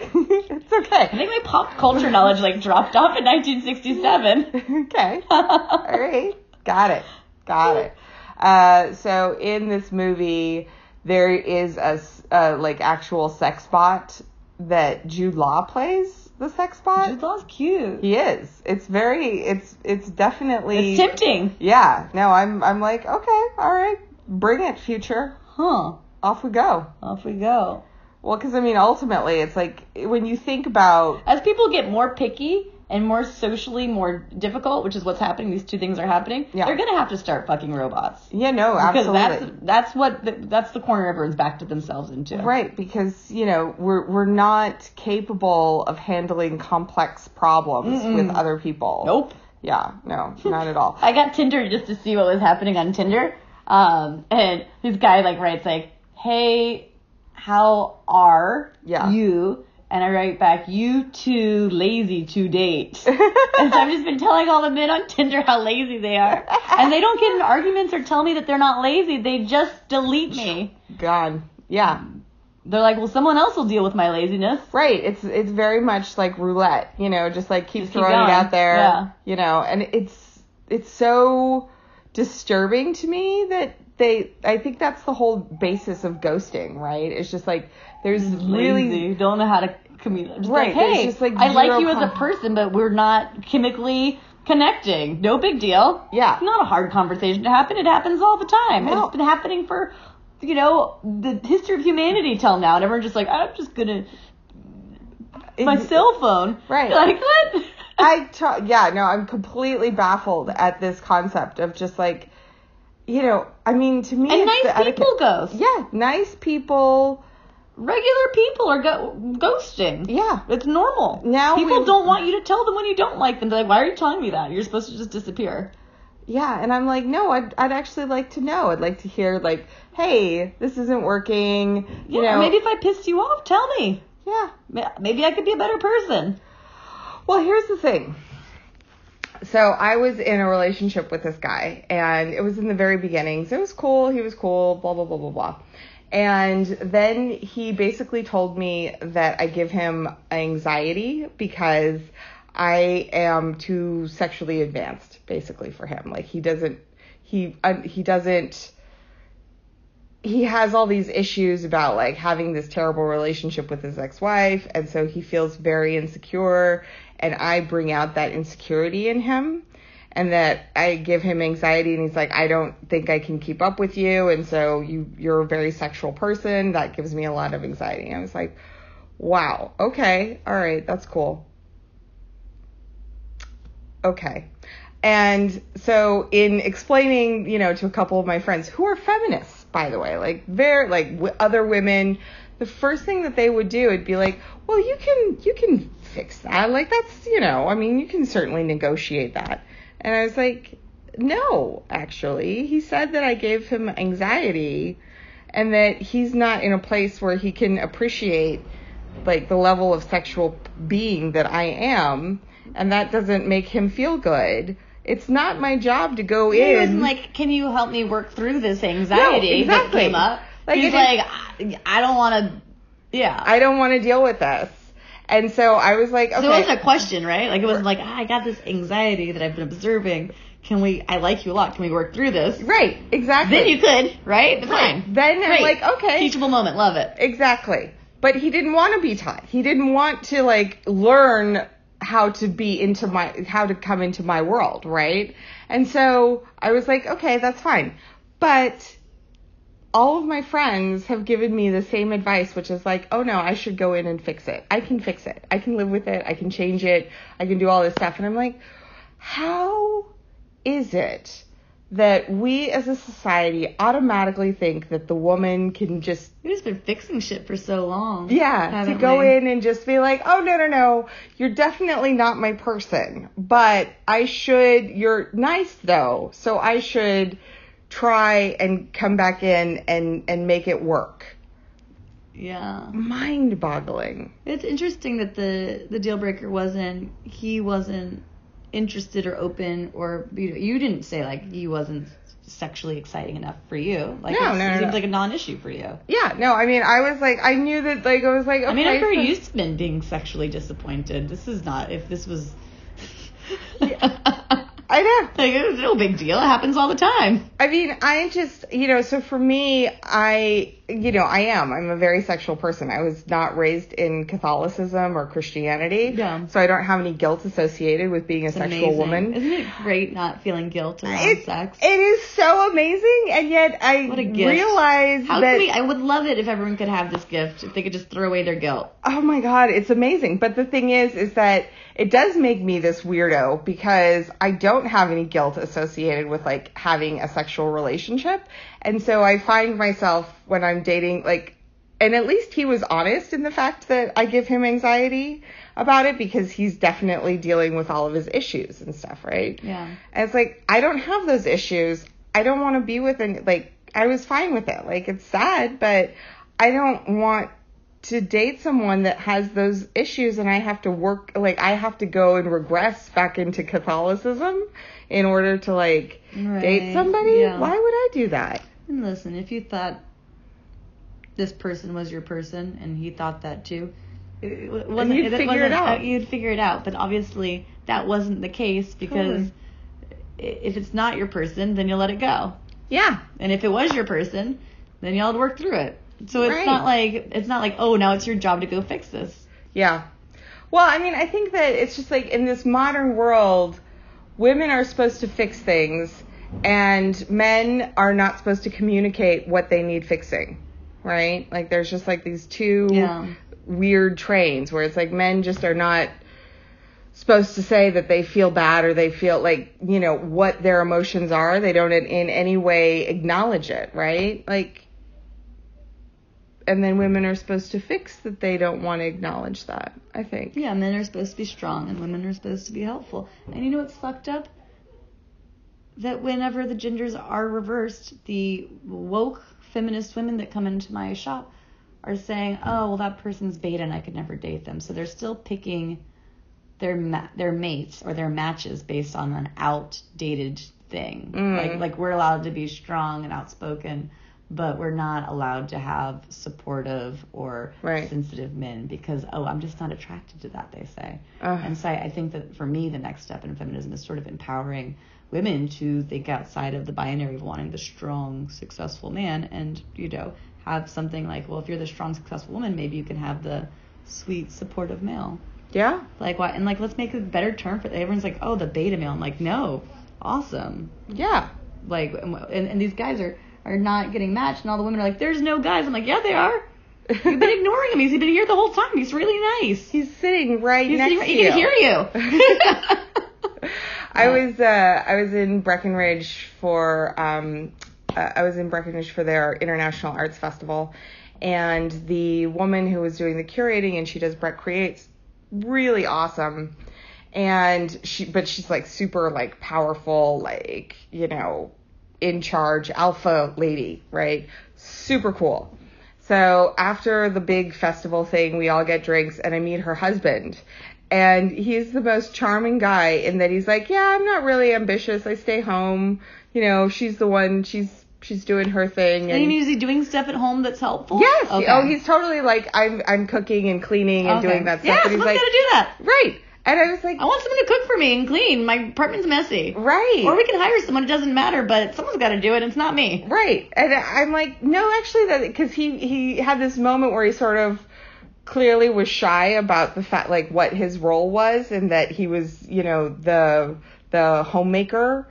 it's okay. I think my pop culture knowledge like dropped off in 1967. okay. All right. Got it. Got it. Uh, so in this movie, there is a, uh, like actual sex bot that Jude Law plays the sex bot. Jude Law's cute. He is. It's very. It's it's definitely. It's tempting. Yeah. No, I'm I'm like okay. All right. Bring it, future. Huh. Off we go. Off we go. Well, because I mean, ultimately, it's like when you think about As people get more picky and more socially more difficult, which is what's happening, these two things are happening. Yeah. They're gonna have to start fucking robots. yeah, no, Because absolutely. that's that's what the, that's the corner everyone's backed themselves into. Right, because you know we're we're not capable of handling complex problems with other people. Nope. Yeah, no, not at all. I got Tinder just to see what was happening on Tinder. Um, and this guy like writes like, "Hey, how are Yeah. you?" And I write back, "You too lazy to date." and so I've just been telling all the men on Tinder how lazy they are, and they don't get in arguments or tell me that they're not lazy. They just delete me. Gone. Yeah, They're like, "Well, someone else will deal with my laziness." right. It's it's very much like roulette. You know, just like keep Just keep throwing it out there. Yeah. You know, and it's it's so disturbing to me that they. I think that's the whole basis of ghosting, right? It's just like there's really lazy, don't know how to communicate. Just Right, Like, hey, just, like, I like you as a person, but we're not chemically connecting. No big deal. Yeah. It's not a hard conversation to happen. It happens all the time. No. It's been happening for, you know, the history of humanity till now. And everyone's just like, I'm just gonna my cell phone. Right. Like what? I t- yeah, no, I'm completely baffled at this concept of just like, you know, I mean, to me, and it's nice the etiquette- people ghost. Yeah, nice people. Regular people are go- ghosting. Yeah, It's normal. Now people we- don't want you to tell them when you don't like them. They're like, why are you telling me that? You're supposed to just disappear. yeah, and I'm like, no, I'd I'd actually like to know. I'd like to hear like, hey, this isn't working. You Yeah, know, maybe if I pissed you off, tell me. yeah. Maybe I could be a better person. Well, here's the thing. So I was in a relationship with this guy, and it was in the very beginnings. It was cool. He was cool. Blah blah blah blah blah. And then he basically told me that I give him anxiety because I am too sexually advanced, basically for him. Like he doesn't, he uh, he doesn't he has all these issues about like having this terrible relationship with his ex-wife and so he feels very insecure and I bring out that insecurity in him and that I give him anxiety and he's like I don't think I can keep up with you and so you you're a very sexual person that gives me a lot of anxiety. I was like wow, okay. All right, that's cool. Okay. And so in explaining, you know, to a couple of my friends who are feminists, by the way, like very like w- other women, the first thing that they would do would be like, "Well, you can you can fix that. Like that's, you know, I mean, you can certainly negotiate that." And I was like, "No, actually. He said that I gave him anxiety and that he's not in a place where he can appreciate like the level of sexual being that I am and that doesn't make him feel good, it's not my job to go in He in. wasn't like, can you help me work through this anxiety that exactly. came up? Like, He's like, I, I don't want to. Yeah. I don't want to deal with this. And so I was like, okay. So it wasn't a question, right? Like it wasn't like, ah, I got this anxiety that I've been observing. Can we? I like you a lot. Can we work through this? right, exactly. Then you could, right? Right. Fine. Then I'm like, okay. Teachable moment. Love it. Exactly. But he didn't want to be taught. He didn't want to like learn how to be into my how to come into my world, right? And so I was like, okay, that's fine. But all of my friends have given me the same advice, which is like, oh no, I should go in and fix it. I can fix it. I can live with it. I can change it. I can do all this stuff. And I'm like, how is it that we as a society automatically think that the woman can just We've just been fixing shit for so long. yeah, to go we? in and just be like, oh, no, no, no, you're definitely not my person. But I should, you're nice though, so I should try and come back in and, and make it work. Yeah. Mind boggling. It's interesting that the the deal breaker wasn't he wasn't interested or open or you, know, you didn't say like he wasn't sexually exciting enough for you. Like No, it's- no, it no, seems no. like a non-issue for you. Yeah, no, I mean, I was like, I knew that, like, I was like, okay. I mean, I'm very so- used to men being sexually disappointed. This is not if this was. I know. like it's no big deal. It happens all the time. I mean, I just, you know, so for me, I, you know, I am. I'm a very sexual person. I was not raised in Catholicism or Christianity. Yeah. So I don't have any guilt associated with being a It's sexual amazing. woman. Isn't it great not feeling guilt around It, sex? it is so amazing, and yet I What a gift. realize How that. we? I would love it if everyone could have this gift. If they could just throw away their guilt. Oh my god, it's amazing. But the thing is, is that it does make me this weirdo because I don't have any guilt associated with like having a sexual relationship. And so I find myself when I'm dating, like, and at least he was honest in the fact that I give him anxiety about it because he's definitely dealing with all of his issues and stuff, right? Yeah. And it's like, I don't have those issues. I don't want to be with any, like, I was fine with it. Like, it's sad, but I don't want to date someone that has those issues and I have to work, like, I have to go and regress back into Catholicism in order to, like, Right, date somebody. yeah. Why would I do that? And listen, if you thought this person was your person and he thought that too, it, it wasn't, you'd figure wasn't, it out. You'd figure it out. But obviously, that wasn't the case because Totally. if it's not your person, then you'll let it go. Yeah. And if it was your person, then y'all would work through it. So it's Right. not like it's not like oh now it's your job to go fix this. Yeah. Well, I mean, I think that it's just like in this modern world, women are supposed to fix things and men are not supposed to communicate what they need fixing. Right? Like there's just like these two Yeah. weird trains where it's like men just are not supposed to say that they feel bad or they feel like, you know, what their emotions are. They don't in, in any way acknowledge it, right? Like and then women are supposed to fix that they don't want to acknowledge that, I think. Yeah, men are supposed to be strong and women are supposed to be helpful. And you know what's fucked up? That whenever the genders are reversed, the woke feminist women that come into my shop are saying, "Oh, well, that person's beta, and I could never date them." So they're still picking their ma- their mates or their matches based on an outdated thing. Mm. Like like we're allowed to be strong and outspoken, but we're not allowed to have supportive or Right. sensitive men because oh, I'm just not attracted to that. They say, Ugh. and so I, I think that for me, the next step in feminism is sort of empowering women to think outside of the binary of wanting the strong, successful man, and you know have something like, well, if you're the strong, successful woman, maybe you can have the sweet, supportive male. Yeah. Like why? And like let's make a better term for it. Everyone's like, oh, the beta male. I'm like, no, awesome. Yeah. Like, and, and these guys are are not getting matched, and all the women are like, there's no guys. I'm like, yeah, they are. You've been ignoring him. He's been here the whole time. He's really nice. He's sitting right He's next sitting right- to he you. can hear you. I was uh, I was in Breckenridge for um, uh, I was in Breckenridge for their International Arts Festival, and the woman who was doing the curating and she does Breck Creates, really awesome, and she but she's like super like powerful like you know in charge alpha lady right super cool. So after the big festival thing, we all get drinks, and I meet her husband. And he's the most charming guy in that he's like, yeah, I'm not really ambitious. I stay home. You know, she's the one. She's she's doing her thing. And is he doing stuff at home that's helpful? Yes. Okay. Oh, he's totally like I'm. I'm cooking and cleaning and okay. doing that stuff. Yeah, someone's like, gotta do that. Right. And I was like, I want someone to cook for me and clean. My apartment's messy. Right. Or we can hire someone. It doesn't matter, but someone's got to do it. It's not me. Right. And I'm like, no, actually, that because he he had this moment where he sort of clearly was shy about the fact like what his role was and that he was you know the the homemaker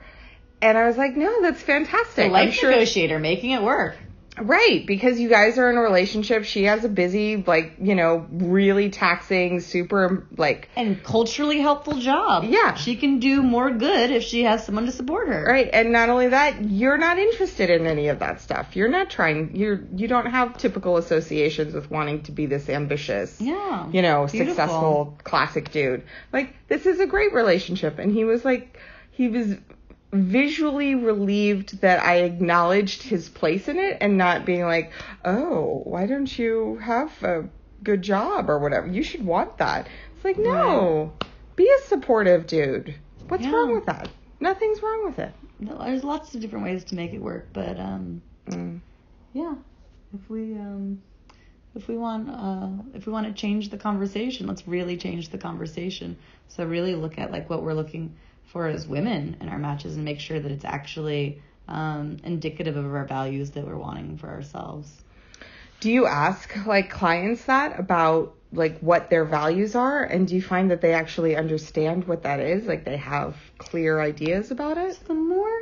and I was like, no, that's fantastic. The life sure negotiator making it work. Right, because you guys are in a relationship. She has a busy, like, you know, really taxing, super, like. And culturally helpful job. Yeah. She can do more good if she has someone to support her. Right, and not only that, you're not interested in any of that stuff. You're not trying, you're, you don't have typical associations with wanting to be this ambitious, yeah, you know, beautiful. successful, classic dude. Like, this is a great relationship. And he was like, he was visually relieved that I acknowledged his place in it and not being like, oh, why don't you have a good job or whatever? You should want that. It's like, no, right. be a supportive dude. What's yeah. wrong with that? Nothing's wrong with it. No, There's lots of different ways to make it work, but um, mm. yeah, if we um, if we want uh, if we want to change the conversation, let's really change the conversation. So really look at like what we're looking for as women in our matches and make sure that it's actually um, indicative of our values that we're wanting for ourselves. Do you ask like clients that about like what their values are? And do you find that they actually understand what that is? Like they have clear ideas about it? The more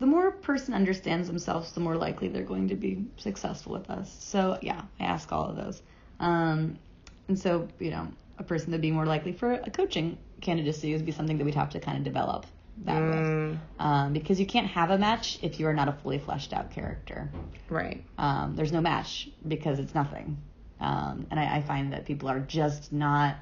the more a person understands themselves the more likely they're going to be successful with us. So yeah i ask all of those. Um, and so you know a person to be more likely for a coaching candidacy would be something that we'd have to kind of develop that mm. with. Um, because you can't have a match if you are not a fully fleshed out character. Right. Um, there's no match because it's nothing. Um, and I, I find that people are just not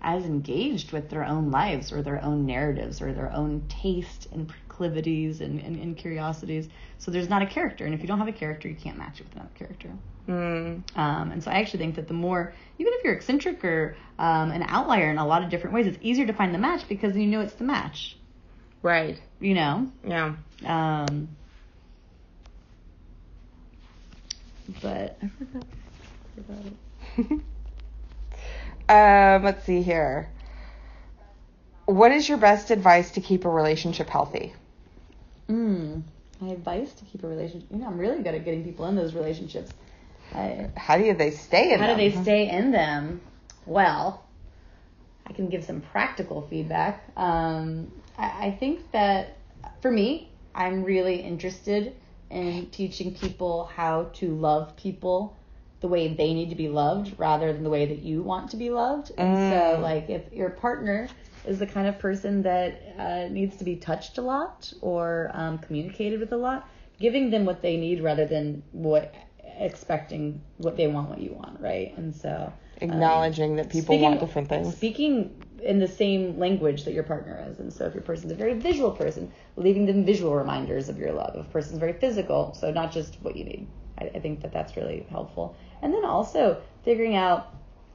as engaged with their own lives or their own narratives or their own taste and proclivities and, and, and curiosities. So there's not a character. And if you don't have a character, you can't match it with another character. Mm. Um, and so I actually think that the more, even if you're eccentric or um, an outlier in a lot of different ways, it's easier to find the match because you know it's the match. Right. You know? Yeah. Um, but I forgot, I forgot it. um, let's see here. What is your best advice to keep a relationship healthy? Mm, my advice to keep a relationship. You know, I'm really good at getting people in those relationships. I, how do they stay in how them? do they stay in them? Well, I can give some practical feedback. Um, I, I think that for me, I'm really interested in teaching people how to love people the way they need to be loved rather than the way that you want to be loved. And mm. so, like, if your partner is the kind of person that uh, needs to be touched a lot or um, communicated with a lot, giving them what they need rather than what expecting what they want, what you want, right? And so acknowledging um, that people speaking, want different things. Speaking in the same language that your partner is. And so if your person's a very visual person, leaving them visual reminders of your love. If a person's very physical, so not just what you need. I, I think that that's really helpful. And then also figuring out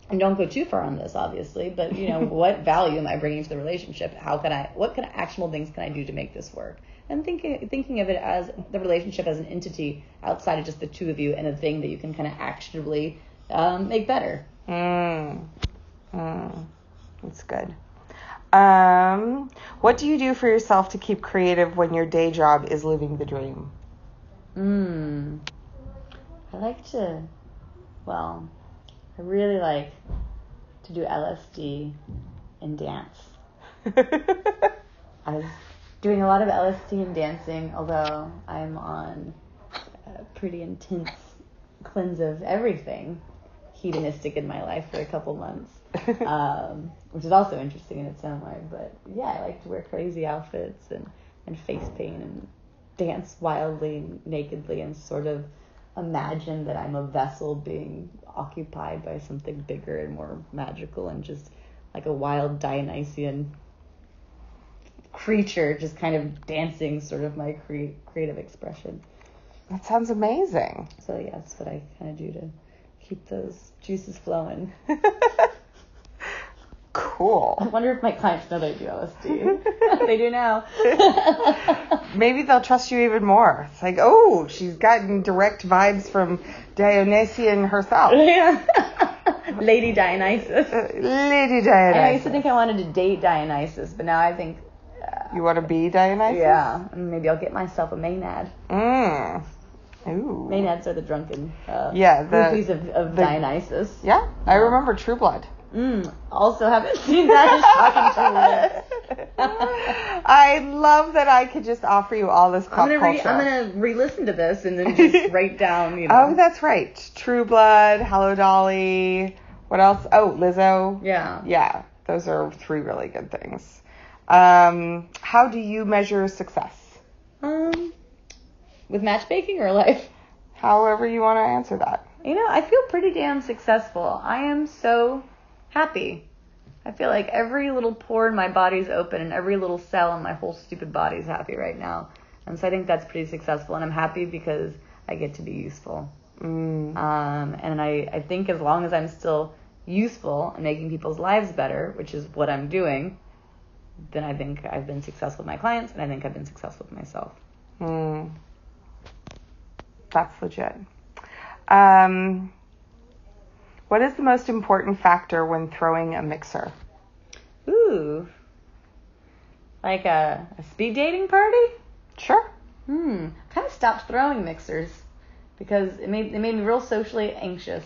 and don't go too far on this obviously but you know what value am i bringing to the relationship how can i what kind of actionable things can i do to make this work and thinking thinking of it as the relationship as an entity outside of just the two of you and a thing that you can kind of actionably um, make better. Mm. Mm. That's good. Um, what do you do for yourself to keep creative when your day job is living the dream? Mm. I like to, well, I really like to do LSD and dance. I doing a lot of LSD and dancing, although I'm on a pretty intense cleanse of everything hedonistic in my life for a couple months, um, which is also interesting in its own way. But yeah, I like to wear crazy outfits and, and face paint and dance wildly and nakedly and sort of imagine that I'm a vessel being occupied by something bigger and more magical and just like a wild Dionysian creature just kind of dancing sort of my cre- creative expression. That sounds amazing. So yeah, that's what I kind of do to keep those juices flowing. cool. I wonder if my clients know they do LSD. they do now. Maybe they'll trust you even more. It's like, oh, she's gotten direct vibes from Dionysian herself. yeah. Lady Dionysus. Uh, Lady Dionysus. I used to think I wanted to date Dionysus, but now I think, You want to be Dionysus? yeah, maybe I'll get myself a Maenad. Mm. Ooh. Maenads are the drunken uh, Yeah, the- groupies of, of the- Dionysus. Yeah, I remember True Blood. Mm, also haven't seen that. It's shocking to. I love that I could just offer you all this pop I'm gonna re- culture. I'm gonna re-listen to this and then just write down, you know. Oh, that's right. True Blood, Hello Dolly. What else? Oh, Lizzo. yeah. Yeah, those are three really good things. Um, how do you measure success? Um, with matchmaking or life? However you want to answer that. You know, I feel pretty damn successful. I am so happy. I feel like every little pore in my body's open and every little cell in my whole stupid body's happy right now. And so I think that's pretty successful. And I'm happy because I get to be useful. Mm, Um, and I, I think as long as I'm still useful and making people's lives better, which is what I'm doing, then I think I've been successful with my clients and I think I've been successful with myself. mm. That's legit. Um, what is the most important factor when throwing a mixer? Ooh. Like a, a speed dating party? Sure. Hmm. Kind of stopped throwing mixers because it made it made me real socially anxious.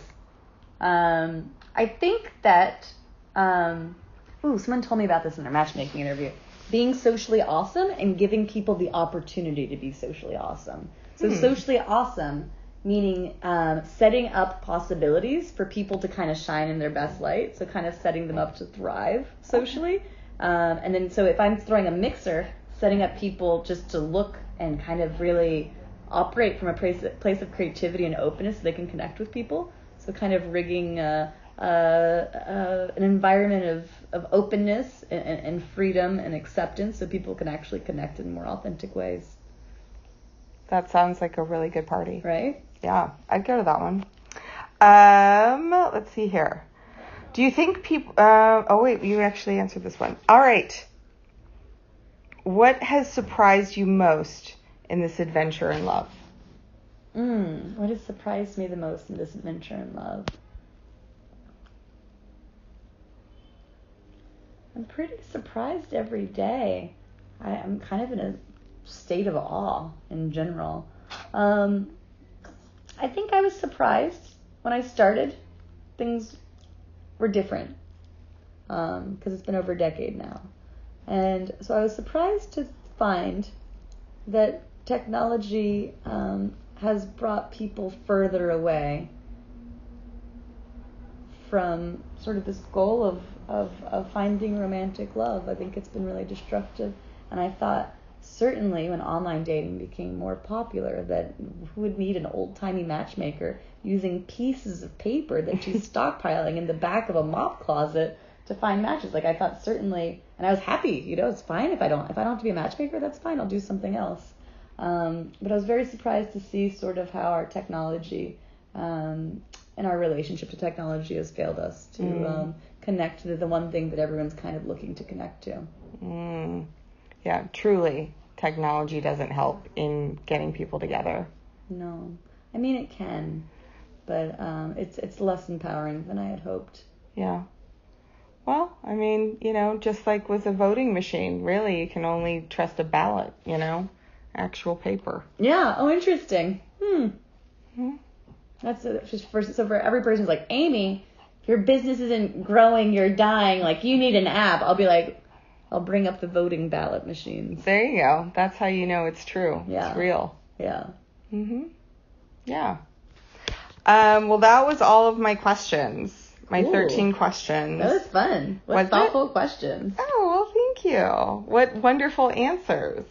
Um, I think that um, ooh, someone told me about this in their matchmaking interview. Being socially awesome and giving people the opportunity to be socially awesome. So socially awesome meaning um, setting up possibilities for people to kind of shine in their best light. So kind of setting them up to thrive socially. Um, and then so if I'm throwing a mixer, setting up people just to look and kind of really operate from a place, place of creativity and openness so they can connect with people. So kind of rigging uh, uh, uh, an environment of, of openness and, and, and freedom and acceptance so people can actually connect in more authentic ways, That sounds like a really good party. right? Yeah, I'd go to that one. Um, let's see here. Do you think people? Uh, oh wait, you actually answered this one. All right. What has surprised you most in this adventure in love? Mm, what has surprised me the most in this adventure in love? I'm pretty surprised every day. I, I'm kind of in a state of awe in general. Um, I think I was surprised when I started. Things were different because it's been over a decade now. And so I was surprised to find that technology um, has brought people further away from sort of this goal of, of, of finding romantic love. I think it's been really destructive. And I thought, certainly when online dating became more popular, that who would need an old timey matchmaker using pieces of paper that she's stockpiling in the back of a mop closet to find matches? Like I thought certainly, and I was happy. You know, it's fine if I don't if I don't have to be a matchmaker. That's fine. I'll do something else. Um, but I was very surprised to see sort of how our technology um, and our relationship to technology has failed us to um, connect to the one thing that everyone's kind of looking to connect to. Mm, yeah, truly, technology doesn't help in getting people together. No, I mean it can, but um, it's it's less empowering than I had hoped. Yeah. Well, I mean, you know, just like with a voting machine, really, you can only trust a ballot, you know, actual paper. Yeah. Oh, interesting. Hmm. Hmm. That's a, just for so for every person who's like Amy, your business isn't growing, you're dying. Like you need an app. I'll be like, I'll bring up the voting ballot machines. There you go. That's how you know it's true. Yeah. It's real. Yeah. Mhm. Yeah. Um, well, that was all of my questions. My Ooh. 13 questions. That was fun. What Was it? thoughtful questions. Oh, well, thank you. What wonderful answers.